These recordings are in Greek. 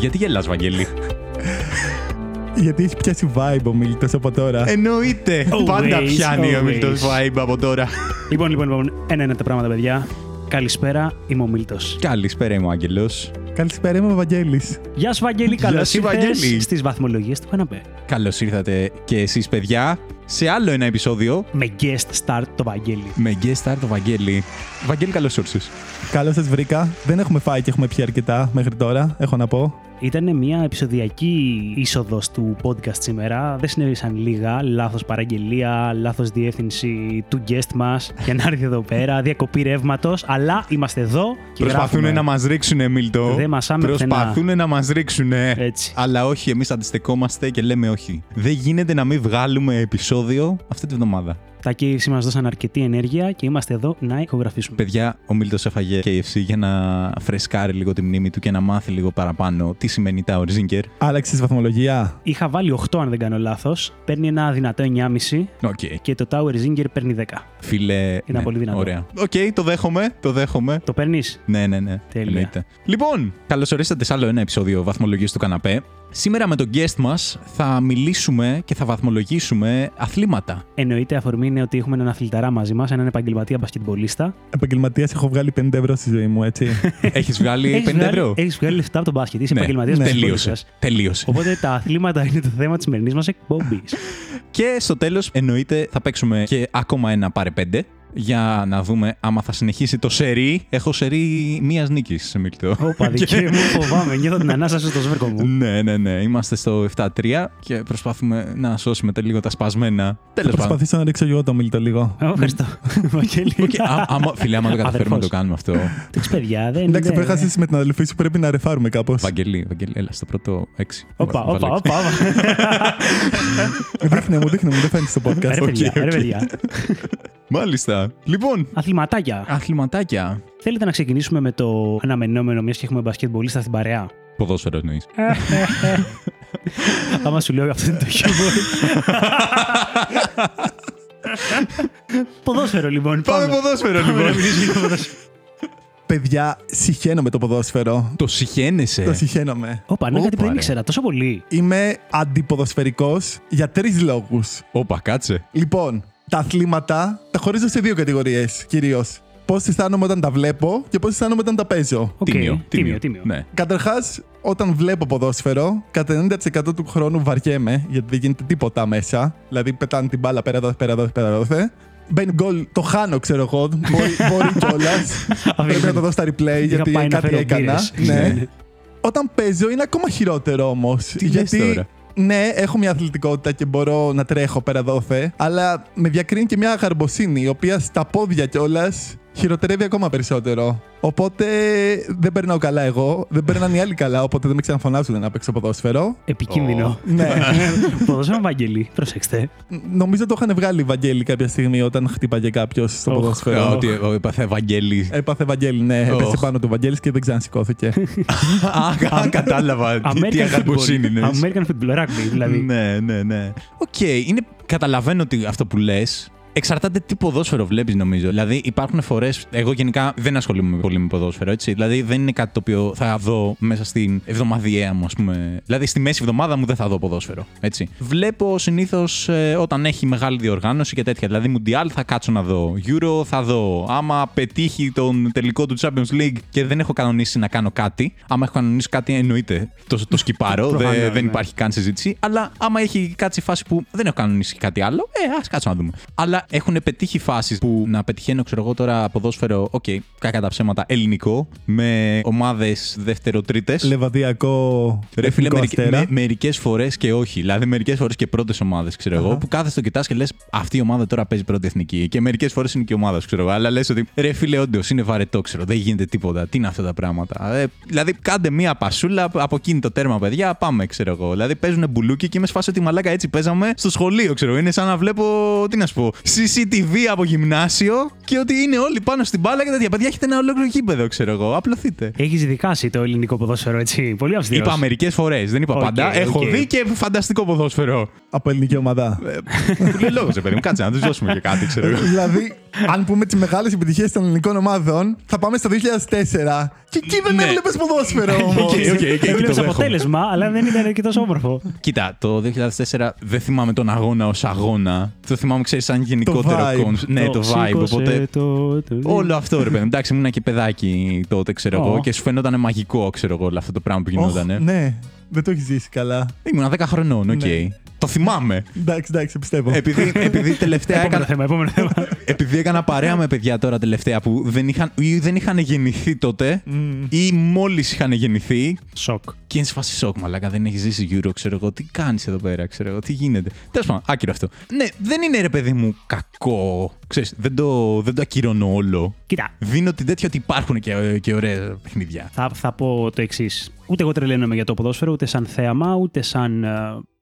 Γιατί γελάς, Βαγγέλη; Γιατί έχει πιάσει vibe ο Μίλτος από τώρα. Εννοείται. Πάντα Always, πιάνει ο always. Μίλτος vibe από τώρα. Λοιπόν, λοιπόν, λοιπόν, ένα-ένα τα πράγματα, παιδιά. Καλησπέρα, είμαι ο Μίλτος. Καλησπέρα, είμαι ο Άγγελος. Καλησπέρα, είμαι ο Βαγγέλης. Γεια σου, Βαγγέλη, Γεια καλώς σου, Βαγγέλη. στις βαθμολογίες του καναπέ. Καλώς ήρθατε και εσείς, παιδιά, σε άλλο ένα επεισόδιο Με guest start το Βαγγέλη. με guest star το Βαγγέλη. Βαγγέλη, καλώς ήρθες. Καλώς σας βρήκα. Δεν έχουμε φάει και έχουμε πιει αρκετά μέχρι τώρα, έχω να πω. Ήταν μια επεισοδιακή είσοδος του podcast σήμερα. Δεν συνέβησαν λίγα. Λάθος παραγγελία, λάθος διεύθυνση του guest μας για να έρθει εδώ πέρα, διακοπή ρεύματος. Αλλά είμαστε εδώ και Προσπαθούν γράφουμε. να μας ρίξουνε, Μίλτο. Δεν μασάμε Προσπαθούν να μας ρίξουνε. Έτσι. Αλλά όχι, εμείς αντιστεκόμαστε και λέμε όχι. Δεν γίνεται να μην βγάλουμε επεισόδιο αυτή τη βδομάδα. Τα KFC μας δώσαν αρκετή ενέργεια και είμαστε εδώ να ηχογραφήσουμε. Παιδιά, ο Μίλτος έφαγε KFC για να φρεσκάρει λίγο τη μνήμη του και να μάθει λίγο παραπάνω τι σημαίνει το Tower Zinger. Άλλαξε βαθμολογία. Είχα βάλει 8 αν δεν κάνω λάθος. Παίρνει ένα δυνατό 9,5 Οκ. και το Tower Zinger παίρνει 10. Φίλε. ναι, πολύ δυνατό. Ωραία. Οκ, το δέχομαι. Το δέχομαι. Το παίρνεις; Ναι, ναι, ναι. Τέλεια. Εννοείται. Λοιπόν, καλώς ορίσατε σε άλλο ένα επεισόδιο βαθμολογίας του καναπέ. Σήμερα με τον guest μας θα μιλήσουμε και θα βαθμολογήσουμε αθλήματα. Εννοείται αφορμή είναι ότι έχουμε έναν αθληταρά μαζί μας, έναν επαγγελματία μπασκετμπολίστα. Επαγγελματίας έχω βγάλει 50 ευρώ στη ζωή μου, έτσι. Έχεις βγάλει 50 ευρώ; Έχεις βγάλει λεφτά από τον μπάσκετ. Είσαι Ναι, επαγγελματίας ναι. Τελείωσε. Τελείωσε. Οπότε τα αθλήματα είναι το θέμα της σημερινής μας εκπομπής. Και στο τέλος, εννοείται, θα παίξουμε και ακόμα ένα πάρε πέντε για να δούμε άμα θα συνεχίσει το σερί. Έχω σερί μίας νίκης, Μίλτο. Όπα, δικαίω μου, φοβάμαι. Νιώθω την ανάσα σου στο σβέρκο μου. Ναι, ναι, ναι. Είμαστε στο 7-3 και προσπαθούμε να σώσουμε τε- λίγο τα σπασμένα. Θα Τέλος πάντων. προσπαθήσω να ρίξω εγώ το Μίλτο λίγο. Ω, Ευχαριστώ. Βαγγέλη. Οκ, α- άμα, φίλε, άμα το καταφέρουμε να το Αδερφός. κάνουμε αυτό. Εντάξει, παιδιά, δεν Εντάξει, δεν- αφού έχασε με την αδελφή σου, πρέπει να ρεφάρουμε κάπως. Βαγγελί, Βαγγελί, έλα στο πρώτο 6. Όπα, όπα, όπα. όπα. δείχνε μου, δείχνε μου, δεν φαίνεται στο podcast. Ρε παιδιά, οκ. ρε παιδιά. Μάλιστα. Λοιπόν, Αθληματάκια. αθληματάκια. Θέλετε να ξεκινήσουμε με το αναμενόμενο, μιας και έχουμε μπασκετμπολίστα στην παρέα; Ποδόσφαιρο εννοείς. Άμα σου λέω αυτό είναι το χιούμορ. ποδόσφαιρο λοιπόν. Πάμε ποδόσφαιρο, Πάμε να λοιπόν. μιλήσουμε για ποδόσφαιρο. Παιδιά, συχαίνομαι το ποδόσφαιρο. Το συχαίνεσαι. Το συχαίνομαι. Όπα, ναι, κάτι που Όπα, δεν ρε. ήξερα τόσο πολύ. Είμαι αντιποδοσφαιρικός για τρεις λόγους. Όπα, κάτσε. Λοιπόν, τα αθλήματα τα χωρίζω σε δύο κατηγορίες κυρίως. Πώς αισθάνομαι όταν τα βλέπω και πώς αισθάνομαι όταν τα παίζω. Οκ, Τίμιο, τίμιο, τίμιο. Ναι. Καταρχάς, όταν βλέπω ποδόσφαιρο, κατά 90% του χρόνου βαριέμαι, γιατί δεν γίνεται τίποτα μέσα. Δηλαδή, πετάνε την μπάλα πέρα εδώ, πέρα εδώ, πέρα εδώ. Μπαίνει γκολ, το χάνω, ξέρω εγώ. Μπορεί, μπορεί κιόλας. Πρέπει να το δω στα replay, γιατί πάει να κάτι φέρω έκανα. μπύρες. Ναι. Όταν παίζω είναι ακόμα χειρότερο όμως. Τι λες τώρα; Ναι, έχω μια αθλητικότητα και μπορώ να τρέχω πέρα δόθε, αλλά με διακρίνει και μια αγαρμποσύνη, η οποία στα πόδια κιόλας χειροτερεύει ακόμα περισσότερο. Οπότε δεν περνάω καλά εγώ, δεν περνάνε οι άλλοι καλά, οπότε δεν με ξαναφωνάζουν να παίξω ποδόσφαιρο. Επικίνδυνο. ναι. Ποδόσφαιρο Βαγγελί, προσέξτε. Νομίζω το είχαν βγάλει Βαγγέλη κάποια στιγμή όταν χτύπαγε κάποιος στο Οχ. ποδόσφαιρο. Ότι ο, έπαθε Ευαγγέλη. Έπαθε Βαγγέλη, ναι. Έπεσε Οχ. πάνω του Βαγγέλης και δεν ξανασηκώθηκε. Α, κατάλαβα. Τι- Τι American αγαρμποσύνη football. είναι. American football, rugby δηλαδή. Ναι, ναι, ναι. Οκ, είναι... καταλαβαίνω ότι αυτό που λες. Εξαρτάται τι ποδόσφαιρο βλέπεις, νομίζω. Δηλαδή, υπάρχουν φορές. Εγώ γενικά δεν ασχολούμαι πολύ με ποδόσφαιρο, έτσι. Δηλαδή, δεν είναι κάτι το οποίο θα δω μέσα στην εβδομαδιαία μου, ας πούμε. Δηλαδή, στη μέση εβδομάδα μου δεν θα δω ποδόσφαιρο. Έτσι. Βλέπω συνήθως όταν έχει μεγάλη διοργάνωση και τέτοια. Δηλαδή, Μουντιάλ θα κάτσω να δω. Euro θα δω. Άμα πετύχει τον τελικό του Champions League και δεν έχω κανονίσει να κάνω κάτι. Άμα έχω κανονίσει κάτι, εννοείται. Το, το σκιπάρω. Προφανώς, δεν, δεν ναι. υπάρχει καν συζήτηση. Αλλά άμα έχει κάτσει φάση που δεν έχω κανονίσει κάτι άλλο, ε, ας κάτσω να δούμε. Αλλά έχουν πετύχει φάσεις που να πετυχαίνω, ξέρω εγώ τώρα, ποδόσφαιρο, οκ, κακά τα ψέματα, ελληνικό, με ομάδες δεύτερο-τρίτες. Λεβαδιακό. Ρε φίλε, εθνικό μερικ, αστέρα. με, μερικές φορές και όχι. Δηλαδή, μερικές φορές και πρώτες ομάδες, ξέρω εγώ, Αχα. που κάθεσαι το κοιτάς και λες αυτή η ομάδα τώρα παίζει πρώτη εθνική. Και μερικές φορές είναι και ομάδα, ξέρω εγώ. Αλλά λες ότι ρε φίλε, όντως είναι βαρετό, ξέρω. Δεν γίνεται τίποτα. Τι είναι αυτά τα πράγματα; Ε, δηλαδή, κάντε μία πασούλα από εκείνη το τέρμα, παιδιά, πάμε, ξέρω εγώ. Δηλαδή, παίζουν μπουλούκι και είμαι σε φάση ότι μαλάκα έτσι παίζαμε στο σχολείο, ξέρω. Είναι σαν να βλέπω, τι να σου πω, CCTV από γυμνάσιο και ότι είναι όλοι πάνω στην μπάλα και τέτοια. Παιδιά, έχετε ένα ολόκληρο γήπεδο, ξέρω εγώ. Απλωθείτε. Έχεις δικάσει το ελληνικό ποδόσφαιρο, έτσι. Πολύ αυστηρός. Είπα μερικές φορές, δεν είπα Οκ, πάντα. Έχω οκ. δει και φανταστικό ποδόσφαιρο. Από ελληνική ομάδα. Του λόγου, παιδί μου, κάτσε να τους δώσουμε και κάτι, ξέρω εγώ. δηλαδή, αν πούμε τις μεγάλες επιτυχίες των ελληνικών ομάδων, θα πάμε στο 2004. Και εκεί δεν Ναι. έβλεπες ποδόσφαιρο όμως. OK, OK, OK, εκεί το Έβλεπες δέχομαι. αποτέλεσμα, αλλά δεν ήταν και τόσο όμορφο. Κοίτα, το 2004 δεν θυμάμαι τον αγώνα ως αγώνα. Το θυμάμαι, ξέρεις, σαν γενικότερο vibe. concept. Ναι, το vibe. σήκωσε Οπότε. το- το- Όλο αυτό, ρε παιδί. μου. Εντάξει, ήμουν και παιδάκι τότε, ξέρω εγώ, Ω. και σου φαινόταν μαγικό, ξέρω εγώ, όλο αυτό το πράγμα που Ωχ, γινόταν. Ναι, δεν το έχεις ζήσει καλά. Ήμουν 10 χρονών, οκ. Ναι. Το θυμάμαι. Εντάξει, εντάξει, σε πιστεύω. επειδή, επειδή τελευταία Επόμενο έκανα, θέμα, επόμενο θέμα. επειδή έκανα παρέα με παιδιά τώρα τελευταία που δεν είχαν, ή δεν είχαν γεννηθεί τότε Μμμ. ή μόλις είχαν γεννηθεί. Σοκ. Και είναι σε φάση σοκ, μαλάκα. Δεν έχεις ζήσει Euro, ξέρω εγώ. Τι κάνεις εδώ πέρα, ξέρω εγώ. Τι γίνεται. Τέλος πάντων, άκυρο αυτό. Ναι, δεν είναι ρε παιδί μου κακό. Ξέρεις, δεν το, δεν το ακυρώνω όλο. Κοίτα, Δίνω την τέτοια ότι υπάρχουν και, και ωραία παιχνίδια. θα, θα πω το εξής. Ούτε εγώ τρελαίνομαι για το ποδόσφαιρο, ούτε σαν θέαμα, ούτε σαν ε,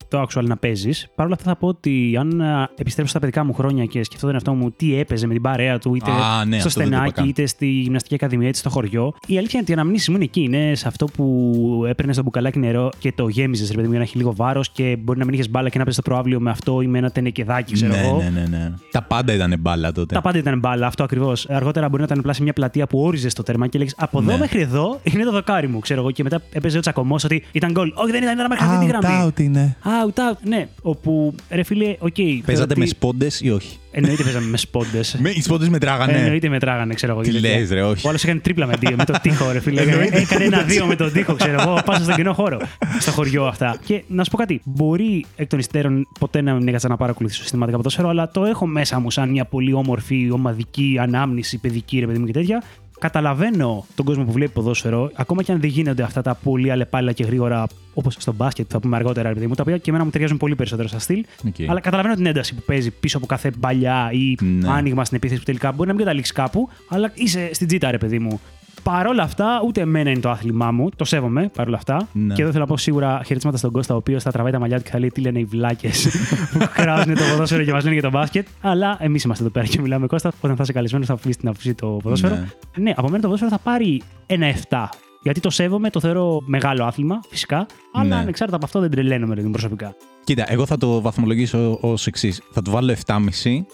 το actual να παίζεις. Παρ' όλα αυτά θα πω ότι αν ε, επιστρέψω στα παιδικά μου χρόνια και σκεφτώ τον εαυτό μου τι έπαιζε με την παρέα του, είτε Α, ναι, στο αυτό δεν το είπα στενάκι, καν. είτε στη γυμναστική ακαδημία, είτε στο χωριό. Η αλήθεια είναι ότι οι αναμνήσεις μου είναι εκεί. Είναι σε αυτό που έπαιρνες στο μπουκαλάκι νερό και το γέμιζες, ρε παιδί μου, για να έχει λίγο βάρος και μπορεί να μην είχες μπάλα και να παίζεις το προάβλιο με αυτό ή με ένα τενεκεδάκι, ξέρω ναι, εγώ. ναι, ναι, ναι. Τα πάντα ήταν μπάλα τότε. Τα πάντα ήταν μπάλα, αυτό ακριβώς. Αργότερα μπορεί να ήταν απλά σε μια πλατεία που όριζες το τέρμα και λέγε Από εδώ Ναι. μέχρι εδώ είναι το δοκάρι μου, ξέρω εγώ. Και μετά έπαιζε ο τσακωμός ότι ήταν γκολ. Όχι, δεν ήταν, ήταν μέχρι αυτή τη Out, γραμμή. out είναι. Out, out, ναι. Όπου ρε φίλε, οκ. Παίζατε θεωρώ με ότι- σπόντες ή όχι; Εννοείται παίζαμε με σπόντες. Με, οι σπόντες μετράγανε. Εννοείται μετράγανε, ξέρω εγώ. Τι και τέτοια. λες, ρε, όχι. Ο άλλος έκανε τρίπλα με, δύο, με τον τοίχο, ρε φίλε. Εννοείται. έκανε ένα-δύο με τον τοίχο, ξέρω εγώ. Πάσα στον κοινό χώρο. Στο χωριό αυτά. Και να σου πω κάτι. Μπορεί εκ των υστέρων ποτέ να μην έκατσα να παρακολουθήσω συστηματικά ποδόσφαιρο, αλλά το έχω μέσα μου σαν μια πολύ όμορφη ομαδική ανάμνηση, παιδική, ρε παιδί μου και τέτοια. Καταλαβαίνω τον κόσμο που βλέπει ποδόσφαιρο, ακόμα και αν δεν γίνονται αυτά τα πολύ αλλεπάλληλα και γρήγορα, όπως στο μπάσκετ που θα πούμε αργότερα, ρε παιδί μου, τα οποία και εμένα μου ταιριάζουν πολύ περισσότερο στα στυλ. Οκ. Αλλά καταλαβαίνω την ένταση που παίζει πίσω από κάθε μπαλιά ή Ναι. άνοιγμα στην επίθεση που τελικά μπορεί να μην καταλήξει κάπου, αλλά είσαι στην τσίτα, ρε παιδί μου. Παρ' όλα αυτά, ούτε εμένα είναι το άθλημά μου. Το σέβομαι παρ' όλα αυτά. Ναι. Και εδώ θέλω να πω σίγουρα χαιρετίσματα στον Κώστα, ο οποίος θα τραβάει τα μαλλιά του και θα λέει τι λένε οι βλάκες που κράζουν το ποδόσφαιρο και μας λένε για το μπάσκετ. Αλλά εμείς είμαστε εδώ πέρα και μιλάμε Κώστα. Όταν θα είσαι καλεσμένος, θα αφήσεις να αφήσει το ποδόσφαιρο. Ναι. Ναι. από μένα το ποδόσφαιρο θα πάρει ένα 7. Γιατί το σέβομαι, το θεωρώ μεγάλο άθλημα, φυσικά. Αλλά Ναι. ανεξάρτητα από αυτό δεν τρελαίνομαι ρε, προσωπικά. Κοίτα, εγώ θα το βαθμολογήσω ως εξής. Θα του βάλω 7,5,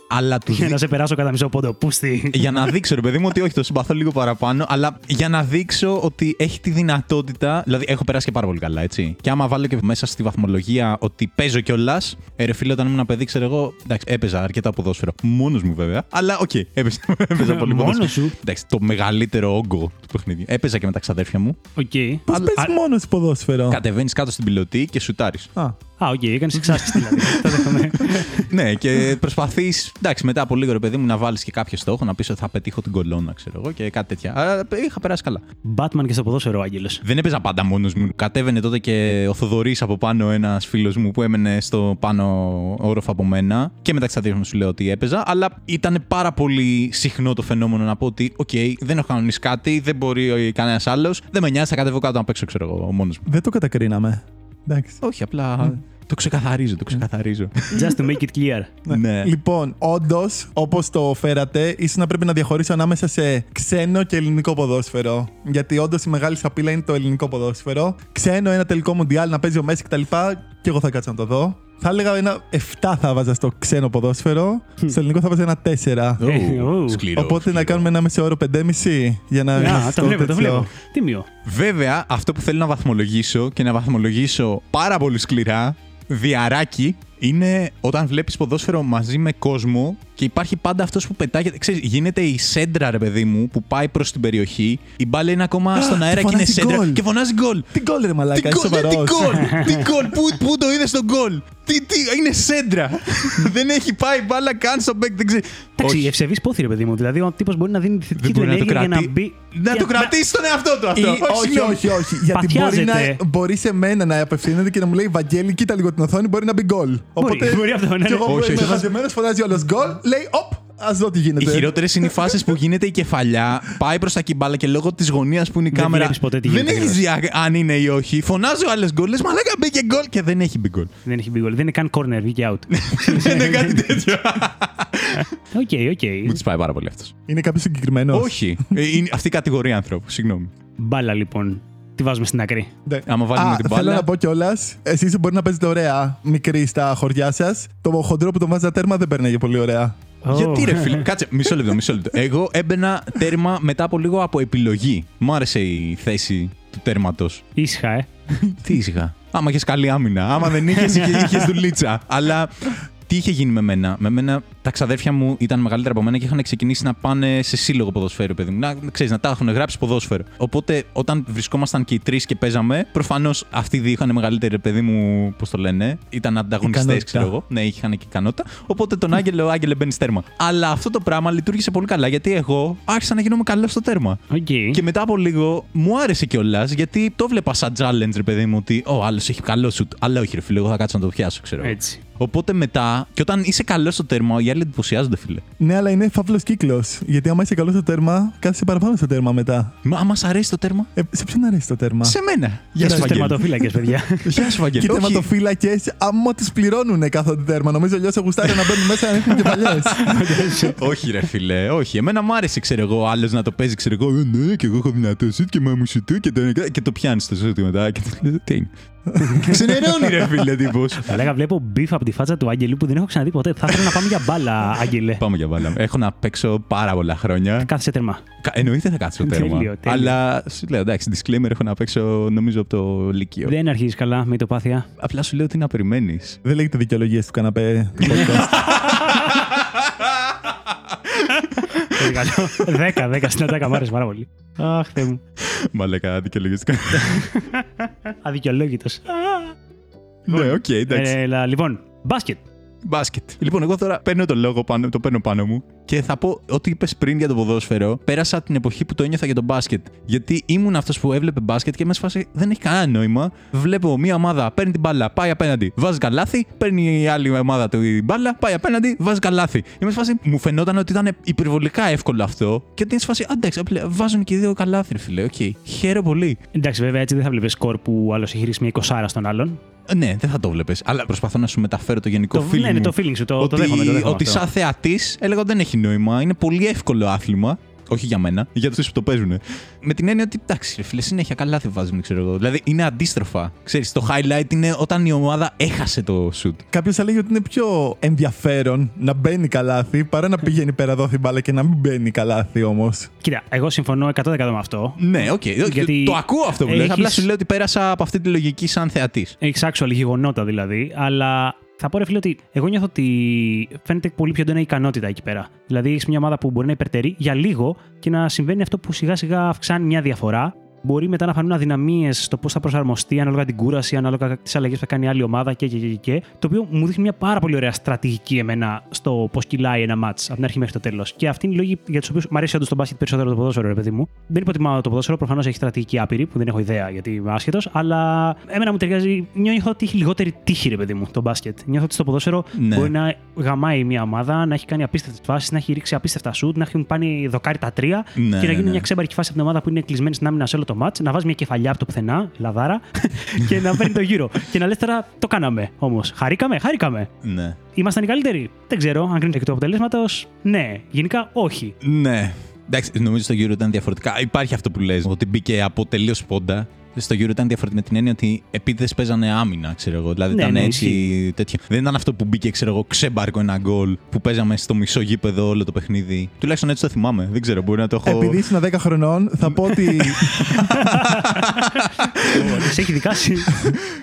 αλλά του Για δι- να σε περάσω κατά μισό πόντο. Πούστη. για να δείξω, ρε παιδί μου, ότι όχι, το συμπαθώ λίγο παραπάνω, αλλά για να δείξω ότι έχει τη δυνατότητα. Δηλαδή, έχω περάσει και πάρα πολύ καλά, έτσι. Και άμα βάλω και μέσα στη βαθμολογία ότι παίζω κιόλας. Ε, ρε φίλε, όταν ήμουν παιδί, ξέρω εγώ. Εντάξει, έπαιζα αρκετά ποδόσφαιρο. Μόνος μου βέβαια. Αλλά οκ, έπαιζα, έπαιζα πολύ Μόνος ποδόσφαιρο. σου; Εντάξει, το μεγαλύτερο όγκο του παιχνιδιού. Έπαιζα και με τα ξαδέρφια μου. Οκ. Πώς Α, παίζει μόνος ποδόσφαιρο; Κατεβαίνεις κάτω στην πιλωτή και σουτάρεις. Α, Α, οκ, έκανε εξάσκηση δηλαδή. Το δέχομαι. ναι, και προσπαθείς. Εντάξει, μετά από λίγο ρε παιδί μου να βάλεις και κάποιο στόχο, να πεις ότι θα πετύχω την κολόνα, ξέρω εγώ και κάτι τέτοια. Αλλά είχα περάσει καλά. Batman και στο ποδόσφαιρο, ο Άγγελος. Δεν έπαιζα πάντα μόνος μου. Κατέβαινε τότε και ο Θοδωρής από πάνω, ένας φίλος μου που έμενε στο πάνω όροφο από μένα. Και μεταξύ μας σου λέω ότι έπαιζα. Αλλά ήταν πάρα πολύ συχνό το φαινόμενο να πω ότι, οκ, δεν έχω κανονίσει κάτι, δεν μπορεί κανένας άλλος. Δεν με νοιάζει, θα κατέβω κάτω να παίξω, ξέρω εγώ, μόνος μου. δεν το κατακρίναμε. Εντάξει. Όχι, απλά το ξεκαθαρίζω, το ξεκαθαρίζω. Just to make it clear. ναι. Λοιπόν, όντως, όπως το φέρατε, ίσως να πρέπει να διαχωρίσω ανάμεσα σε ξένο και ελληνικό ποδόσφαιρο. Γιατί όντως η μεγάλη σαπίλα είναι το ελληνικό ποδόσφαιρο. Ξένο, ένα τελικό μουντιάλ να παίζει ο Μέση κτλ. Και εγώ θα κάτσω να το δω. Θα έλεγα ένα 7 θα βάζα στο ξένο ποδόσφαιρο. στο ελληνικό θα βάζα ένα 4. Ε, ου. σκληρό, Οπότε σκληρό. να κάνουμε ένα μεσαίο όρο 5,5 για να Α, είμαστε το στο βλέπω, το τέτοιο. βλέπω. Τίμιο. Βέβαια, αυτό που θέλω να βαθμολογήσω και να βαθμολογήσω πάρα πολύ σκληρά, διαράκι, είναι όταν βλέπεις ποδόσφαιρο μαζί με κόσμο και υπάρχει πάντα αυτός που πετάγεται. Ξέρεις, γίνεται η σέντρα, ρε παιδί μου, που πάει προς την περιοχή. Η μπάλα είναι ακόμα στον και αέρα και είναι φωνάζει σέντρα. γκολ. Και φωνάζει γκολ. Τι γκολ ρε Τι μαλάκα, είσαι γκολ, ναι, τι σοβαρός. γκολ, τι γκολ, πού, πού το είδες τον γκολ; Τι, τι, είναι σέντρα. Δεν έχει πάει μπάλα καν στο μπέκ, δεν ξέρει. Εντάξει, ευσεβής πόθη, ρε παιδί μου. Δηλαδή, ο τύπος μπορεί να δίνει τη θετική Δεν του μπορεί να το ενέργεια για να κρατεί. μπει. Να για- το κρατήσει στον εαυτό του Ή, αυτό. όχι, συγγνώμη. όχι, όχι. Γιατί μπορεί, Παθιάζεται. να, μπορεί σε μένα να απευθύνεται και να μου λέει Βαγγέλη, κοίτα λίγο την οθόνη, μπορεί να μπει γκολ. Οπότε. μπορεί αυτό, ναι, Και ναι. εγώ που Όχι, είμαι όχι. χαζεμένος, φωνάζει όλος γκολ, λέει Οπ, ας δω τι Οι γίνεται. χειρότερες είναι οι φάσεις που γίνεται η κεφαλιά, πάει προς τα κυμπάλα και λόγω της γωνίας που είναι η Δεν κάμερα. βλέπεις ποτέ τι δεν γίνεται έχει δει αν είναι ή όχι. Φωνάζει ο άλλο γκολ, λες μαλάκα μπήκε γκολ και δεν έχει μπει γκολ. Δεν έχει μπει γκολ. Δεν είναι καν corner, βγήκε out. δεν είναι κάτι τέτοιο. OK, OK. Μου τη σπάει πάρα πολύ αυτός. Είναι κάποιος συγκεκριμένος; Όχι. Ε, είναι αυτή η κατηγορία ανθρώπου. Συγγνώμη. Μπάλα λοιπόν. Τι βάζουμε στην άκρη; Ναι. Άμα βάλουμε Α, την Θέλω μπάλα. να πω κιόλας, εσείς μπορεί να παίζετε ωραία μικροί στα χωριά σας. Το χοντρό που τον βάζαν τέρμα δεν πέρναγε πολύ ωραία. Ω. Γιατί ρε φίλε, κάτσε, μισό λεπτό, μισό λεπτό. Εγώ έμπαινα τέρμα μετά από λίγο από επιλογή. Μου άρεσε η θέση του τέρματος. Ήσυχα, ε. Τι ήσυχα. Άμα είχες καλή άμυνα. Άμα δεν είχες, είχες δουλίτσα. Αλλά τι είχε γίνει με μένα; Με μένα τα ξαδέρφια μου ήταν μεγαλύτερα από μένα και είχαν ξεκινήσει να πάνε σε σύλλογο ποδοσφαίρου, παιδί μου. Να, ξέρεις, να τα έχουν γράψει ποδόσφαιρο. Οπότε όταν βρισκόμασταν και οι τρεις και παίζαμε, προφανώς αυτοί οι δύο είχαν μεγαλύτερη, παιδί μου, πώς το λένε. Ήταν ανταγωνιστές, Ικανότητα. ξέρω εγώ. Ναι, είχαν και ικανότητα. Οπότε τον Άγγελο, Άγγελε μπαίνεις τέρμα. Αλλά αυτό το πράγμα λειτούργησε πολύ καλά γιατί εγώ άρχισα να γίνομαι καλός στο τέρμα. Οκ. Και μετά από λίγο μου άρεσε κιόλας γιατί το βλέπα σαν challenge, ρε παιδί μου, ότι ο άλλος έχει καλό σουτ. Αλλά όχι, ρε φίλε, εγώ θα κάτσω να το πιάσω, ξέρω. εγώ. Έτσι. Οπότε μετά, και όταν είσαι καλό στο τέρμα, οι άλλοι εντυπωσιάζονται, φίλε. Ναι, αλλά είναι φαύλος κύκλος. Γιατί άμα είσαι καλός στο τέρμα, κάθεσαι παραπάνω στο τέρμα μετά. Μα μα αρέσει το τέρμα; Ε, σε ποιον αρέσει το τέρμα; Σε μένα. Γεια σου, Στου Βαγγέλη. τερματοφύλακες, παιδιά. Γεια σου, Βαγγέλη. Και οι Όχι. τερματοφύλακες, άμα του πληρώνουν κάθονται τέρμα. Νομίζω αλλιώς σε γουστάρει να μπαίνουν μέσα να έχουν και παλιές. όχι, ρε φίλε, όχι. Εμένα μου άρεσε, ξέρω εγώ, άλλος να το παίζει, ξέρω εγώ. «Ε, Ναι, και εγώ έχω δυνατό σουτ και μα μου σου του και το, και το πιάνεις το σουτ μετά. Και το λες, τι είναι; Ξενερώνει, ρε φίλε, τύπος. Θα λέγα, βλέπω beef από τη φάτσα του Άγγελου που δεν έχω ξαναδεί ποτέ. Θα ήθελα να πάμε για μπάλα, Άγγελε. Πάμε για μπάλα. Έχω να παίξω πάρα πολλά χρόνια. Κάθεσαι τέρμα. Κα- Εννοείται θα κάτσω τέρμα. Τέλειο, τέλειο. Αλλά σου λέω, εντάξει, disclaimer έχω να παίξω νομίζω από το Λύκειο. Δεν αρχίζεις καλά με ηττοπάθεια. Απλά σου λέω τι να περιμένεις. Δεν λέγεται δικαιολογίες του καναπέ του podcast. Πολύ καλό. Δέκα, δέκα στην ατάκα, μ' άρεσε πάρα πολύ. Αχ, Θεέ μου. Μαλάκα, δικαιολογιστικά. Αδικαιολόγητος. ναι, οκ, εντάξει. Έλα, λοιπόν, μπάσκετ. Μπάσκετ. Λοιπόν, εγώ τώρα παίρνω το λόγο πάνω, το παίρνω πάνω μου και θα πω ό,τι είπες πριν για το ποδόσφαιρο. Πέρασα την εποχή που το ένιωθα για το μπάσκετ. Γιατί ήμουν αυτός που έβλεπε μπάσκετ και σε φάση δεν έχει κανένα νόημα. Βλέπω μια ομάδα, παίρνει την μπάλα, πάει απέναντι, βάζει καλάθι, παίρνει η άλλη ομάδα του την μπάλα, πάει απέναντι, βάζει καλάθι. Είμαι σε φάση, μου φαινόταν ότι ήταν υπερβολικά εύκολο αυτό και ότι είναι σε φάση, εντάξει, απλά βάζουν και οι δύο καλάθι, ρε φίλε. Οκ, χαίρομαι πολύ. Εντάξει, βέβαια έτσι δεν θα βλέπεις σκορ που άλλος έχει ρίξει μια 20 στον άλλον. Ε, Ναι, δεν θα το βλέπεις. Αλλά προσπαθώ να σου μεταφέρω το γενικό Το, feeling. ναι, ναι, μου. το feeling σου, το, ότι, το δέχομαι. Το δέχομαι ότι αυτό. σαν θεατής έλεγα ότι δεν έχει νόημα. Είναι πολύ εύκολο άθλημα. Όχι για μένα, για αυτού που το παίζουν. Με την έννοια ότι εντάξει, ρε φίλε, συνέχεια καλά θα βάζουν, ξέρω εγώ. Δηλαδή είναι αντίστροφα. Ξέρεις, το highlight είναι όταν η ομάδα έχασε το shoot. Κάποιος θα λέγει ότι είναι πιο ενδιαφέρον να μπαίνει καλάθι παρά να πηγαίνει πέρα δόθη μπάλα και να μην μπαίνει καλάθι όμως. Κοίτα, εγώ συμφωνώ 100% με αυτό. Ναι, οκ. Γιατί Το ακούω αυτό που λες. έχεις- Απλά σου λέω ότι πέρασα από αυτή τη λογική σαν θεατής. Έχει actual γεγονότα δηλαδή, αλλά θα πω ρε φίλε ότι εγώ νιώθω ότι φαίνεται πολύ πιο έντονα η ικανότητα εκεί πέρα. Δηλαδή έχεις μια ομάδα που μπορεί να υπερτερεί για λίγο και να συμβαίνει αυτό που σιγά σιγά αυξάνει μια διαφορά. Μπορεί μετά να φανούν αδυναμίες στο πώς θα προσαρμοστεί ανάλογα την κούραση, ανάλογα τις αλλαγές που θα κάνει η άλλη ομάδα και, και, και, και. Το οποίο μου δείχνει μια πάρα πολύ ωραία στρατηγική εμένα στο πώς κυλάει ένα match από την αρχή μέχρι το τέλος. Και αυτοί είναι οι λόγοι για τους οποίους μου αρέσει όντως το μπάσκετ περισσότερο το ποδόσφαιρο, ρε παιδί μου. Δεν υποτιμάω το ποδόσφαιρο, προφανώς έχει στρατηγική άπειρη που δεν έχω ιδέα γιατί είμαι άσχετος, αλλά εμένα μου ταιριάζει. Νιώθω ότι έχει λιγότερη τύχη, ρε παιδί μου, το μπάσκετ. Νιώθω ότι στο ποδόσφαιρο Ναι. μπορεί να γαμάει μια ομάδα, να έχει κάνει απίστευτες φάσεις, να έχει ρίξει απίστευτα σουτ, να έχουν πάνει δοκάρι τα τρία Ναι, και να ναι, γίνει ναι. μια ξέμπαρκη φάση από την ομάδα που είναι κλεισμένη στην άμυνα σε όλο το μάτ, να βάζεις μια κεφαλιά από το πουθενά, λαδάρα, και να παίρνει το γύρο. και να λες τώρα το κάναμε όμως. Χαρήκαμε, χαρήκαμε. Ναι. Ήμασταν οι καλύτεροι. Δεν ξέρω αν κρίνεται εκ του αποτελέσματος. Ναι. Γενικά όχι. Ναι. Εντάξει, νομίζω στο Euro ήταν διαφορετικά. Υπάρχει αυτό που λες, ότι μπήκε από τελείως πόντα. Στο Euro ήταν διαφορετικό με την έννοια ότι επίτηδε παίζανε άμυνα, ξέρω εγώ. Δηλαδή Ναι, ήταν ναι, έτσι τέτοιο. Δεν ήταν αυτό που μπήκε, ξέρω εγώ, ξέμπαρκο ένα γκολ που παίζαμε στο μισό γήπεδο όλο το παιχνίδι. Τουλάχιστον έτσι το θυμάμαι. Δεν ξέρω, μπορεί να το έχω. Επειδή ήσουν 10 χρονών, θα πω ότι Σε έχει δικάσει.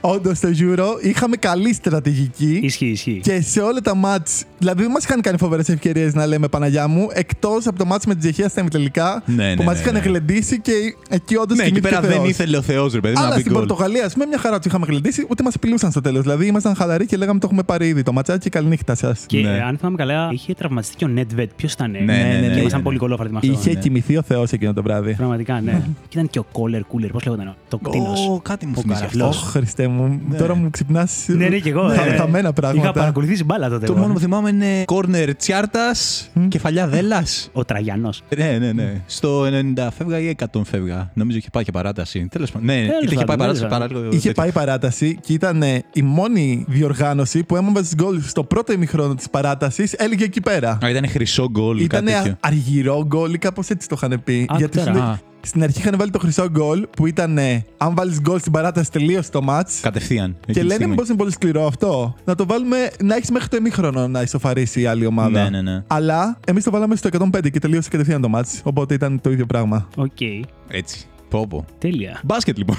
όντως στο Euro είχαμε καλή στρατηγική. ισχύει, ισχύει. Και σε όλα τα μάτς, δηλαδή δεν μας είχαν κάνει φοβερές ευκαιρίες να λέμε Παναγιά μου, εκτός από το μάτς με τη Τσεχία στα ημιτελικά Ναι, που ναι, μας ναι, είχαν ναι. γλεντήσει και εκεί όντως Ναι, εκεί πέρα δεν ήθελε ο Θεός, ρε παιδί μου, να Αλλά μπει στην γκολ. Πορτογαλία, ας πούμε, μια χαρά τους είχαμε γλεντήσει, ούτε μας απειλούσαν στο τέλος. Δηλαδή ήμασταν χαλαροί και λέγαμε το έχουμε πάρει ήδη το ματσάκι, καληνύχτα σας. Και Ναι. ε, αν θυμάμαι καλά, είχε τραυματιστεί και ο Νέτβετ. Ποιος ήταν. Ναι, ναι, ναι, Και ναι, ήμασταν ναι. πολύ κολόφαρτοι με αυτό. Είχε ναι. κοιμηθεί ο Θεός εκείνο το βράδυ. Πραγματικά, ναι. και ήταν και ο Κόλερ Κούλερ, πώς λέγονταν. Το κτίνος. Ω, κάτι μου Ο θυμίζει καραφλός. αυτός. Ωχ, Χριστέ μου, τώρα μου ξυπνάς. Ναι, ναι, και εγώ. ε, Χαμένα Είχα πράγματα. παρακολουθήσει μπάλα τότε. Το εγώ. μόνο που θυμάμαι είναι κόρνερ τσιάρτας, κεφαλιά δέλας. Ο Τραγιανός. Ναι, ναι, ναι. Στο 90 φεύγα ή 100 φεύγα. Νομίζω είχε πάει και παράταση. Τέλος πάντων. Ναι, Τέλος είτε είχε πάει πάντων, παράταση τέλος παρά λίγο. Είχε τέτοιο. πάει παράταση και ήταν ε, η μόνη διοργάνωση που έμπαινε γκολ στο πρώτο ημιχρόνο της παράτασης, έλεγε εκεί πέρα. Α, ήταν χρυσό γκολ. Ήταν κάτι τέτοιο. αργυρό γκολ ή κάπως έτσι το είχαν πει. Α, Γιατί τώρα. σου λέει, Α. Στην αρχή είχαν βάλει το χρυσό γκολ που ήταν ε, αν βάλεις γκολ στην παράταση τελείωσε το match. Κατευθείαν. Και εκείνη τη λένε στιγμή. μήπως είναι πολύ σκληρό αυτό. Να το βάλουμε να έχεις μέχρι το ημίχρονο να ισοφαρίσει η άλλη ομάδα. Ναι, ναι, ναι. Αλλά εμείς το βάλαμε στο 105 και τελείωσε κατευθείαν το match. Οπότε ήταν το ίδιο πράγμα. Οκ. Έτσι. Πω, πω. Τέλεια. Μπάσκετ λοιπόν.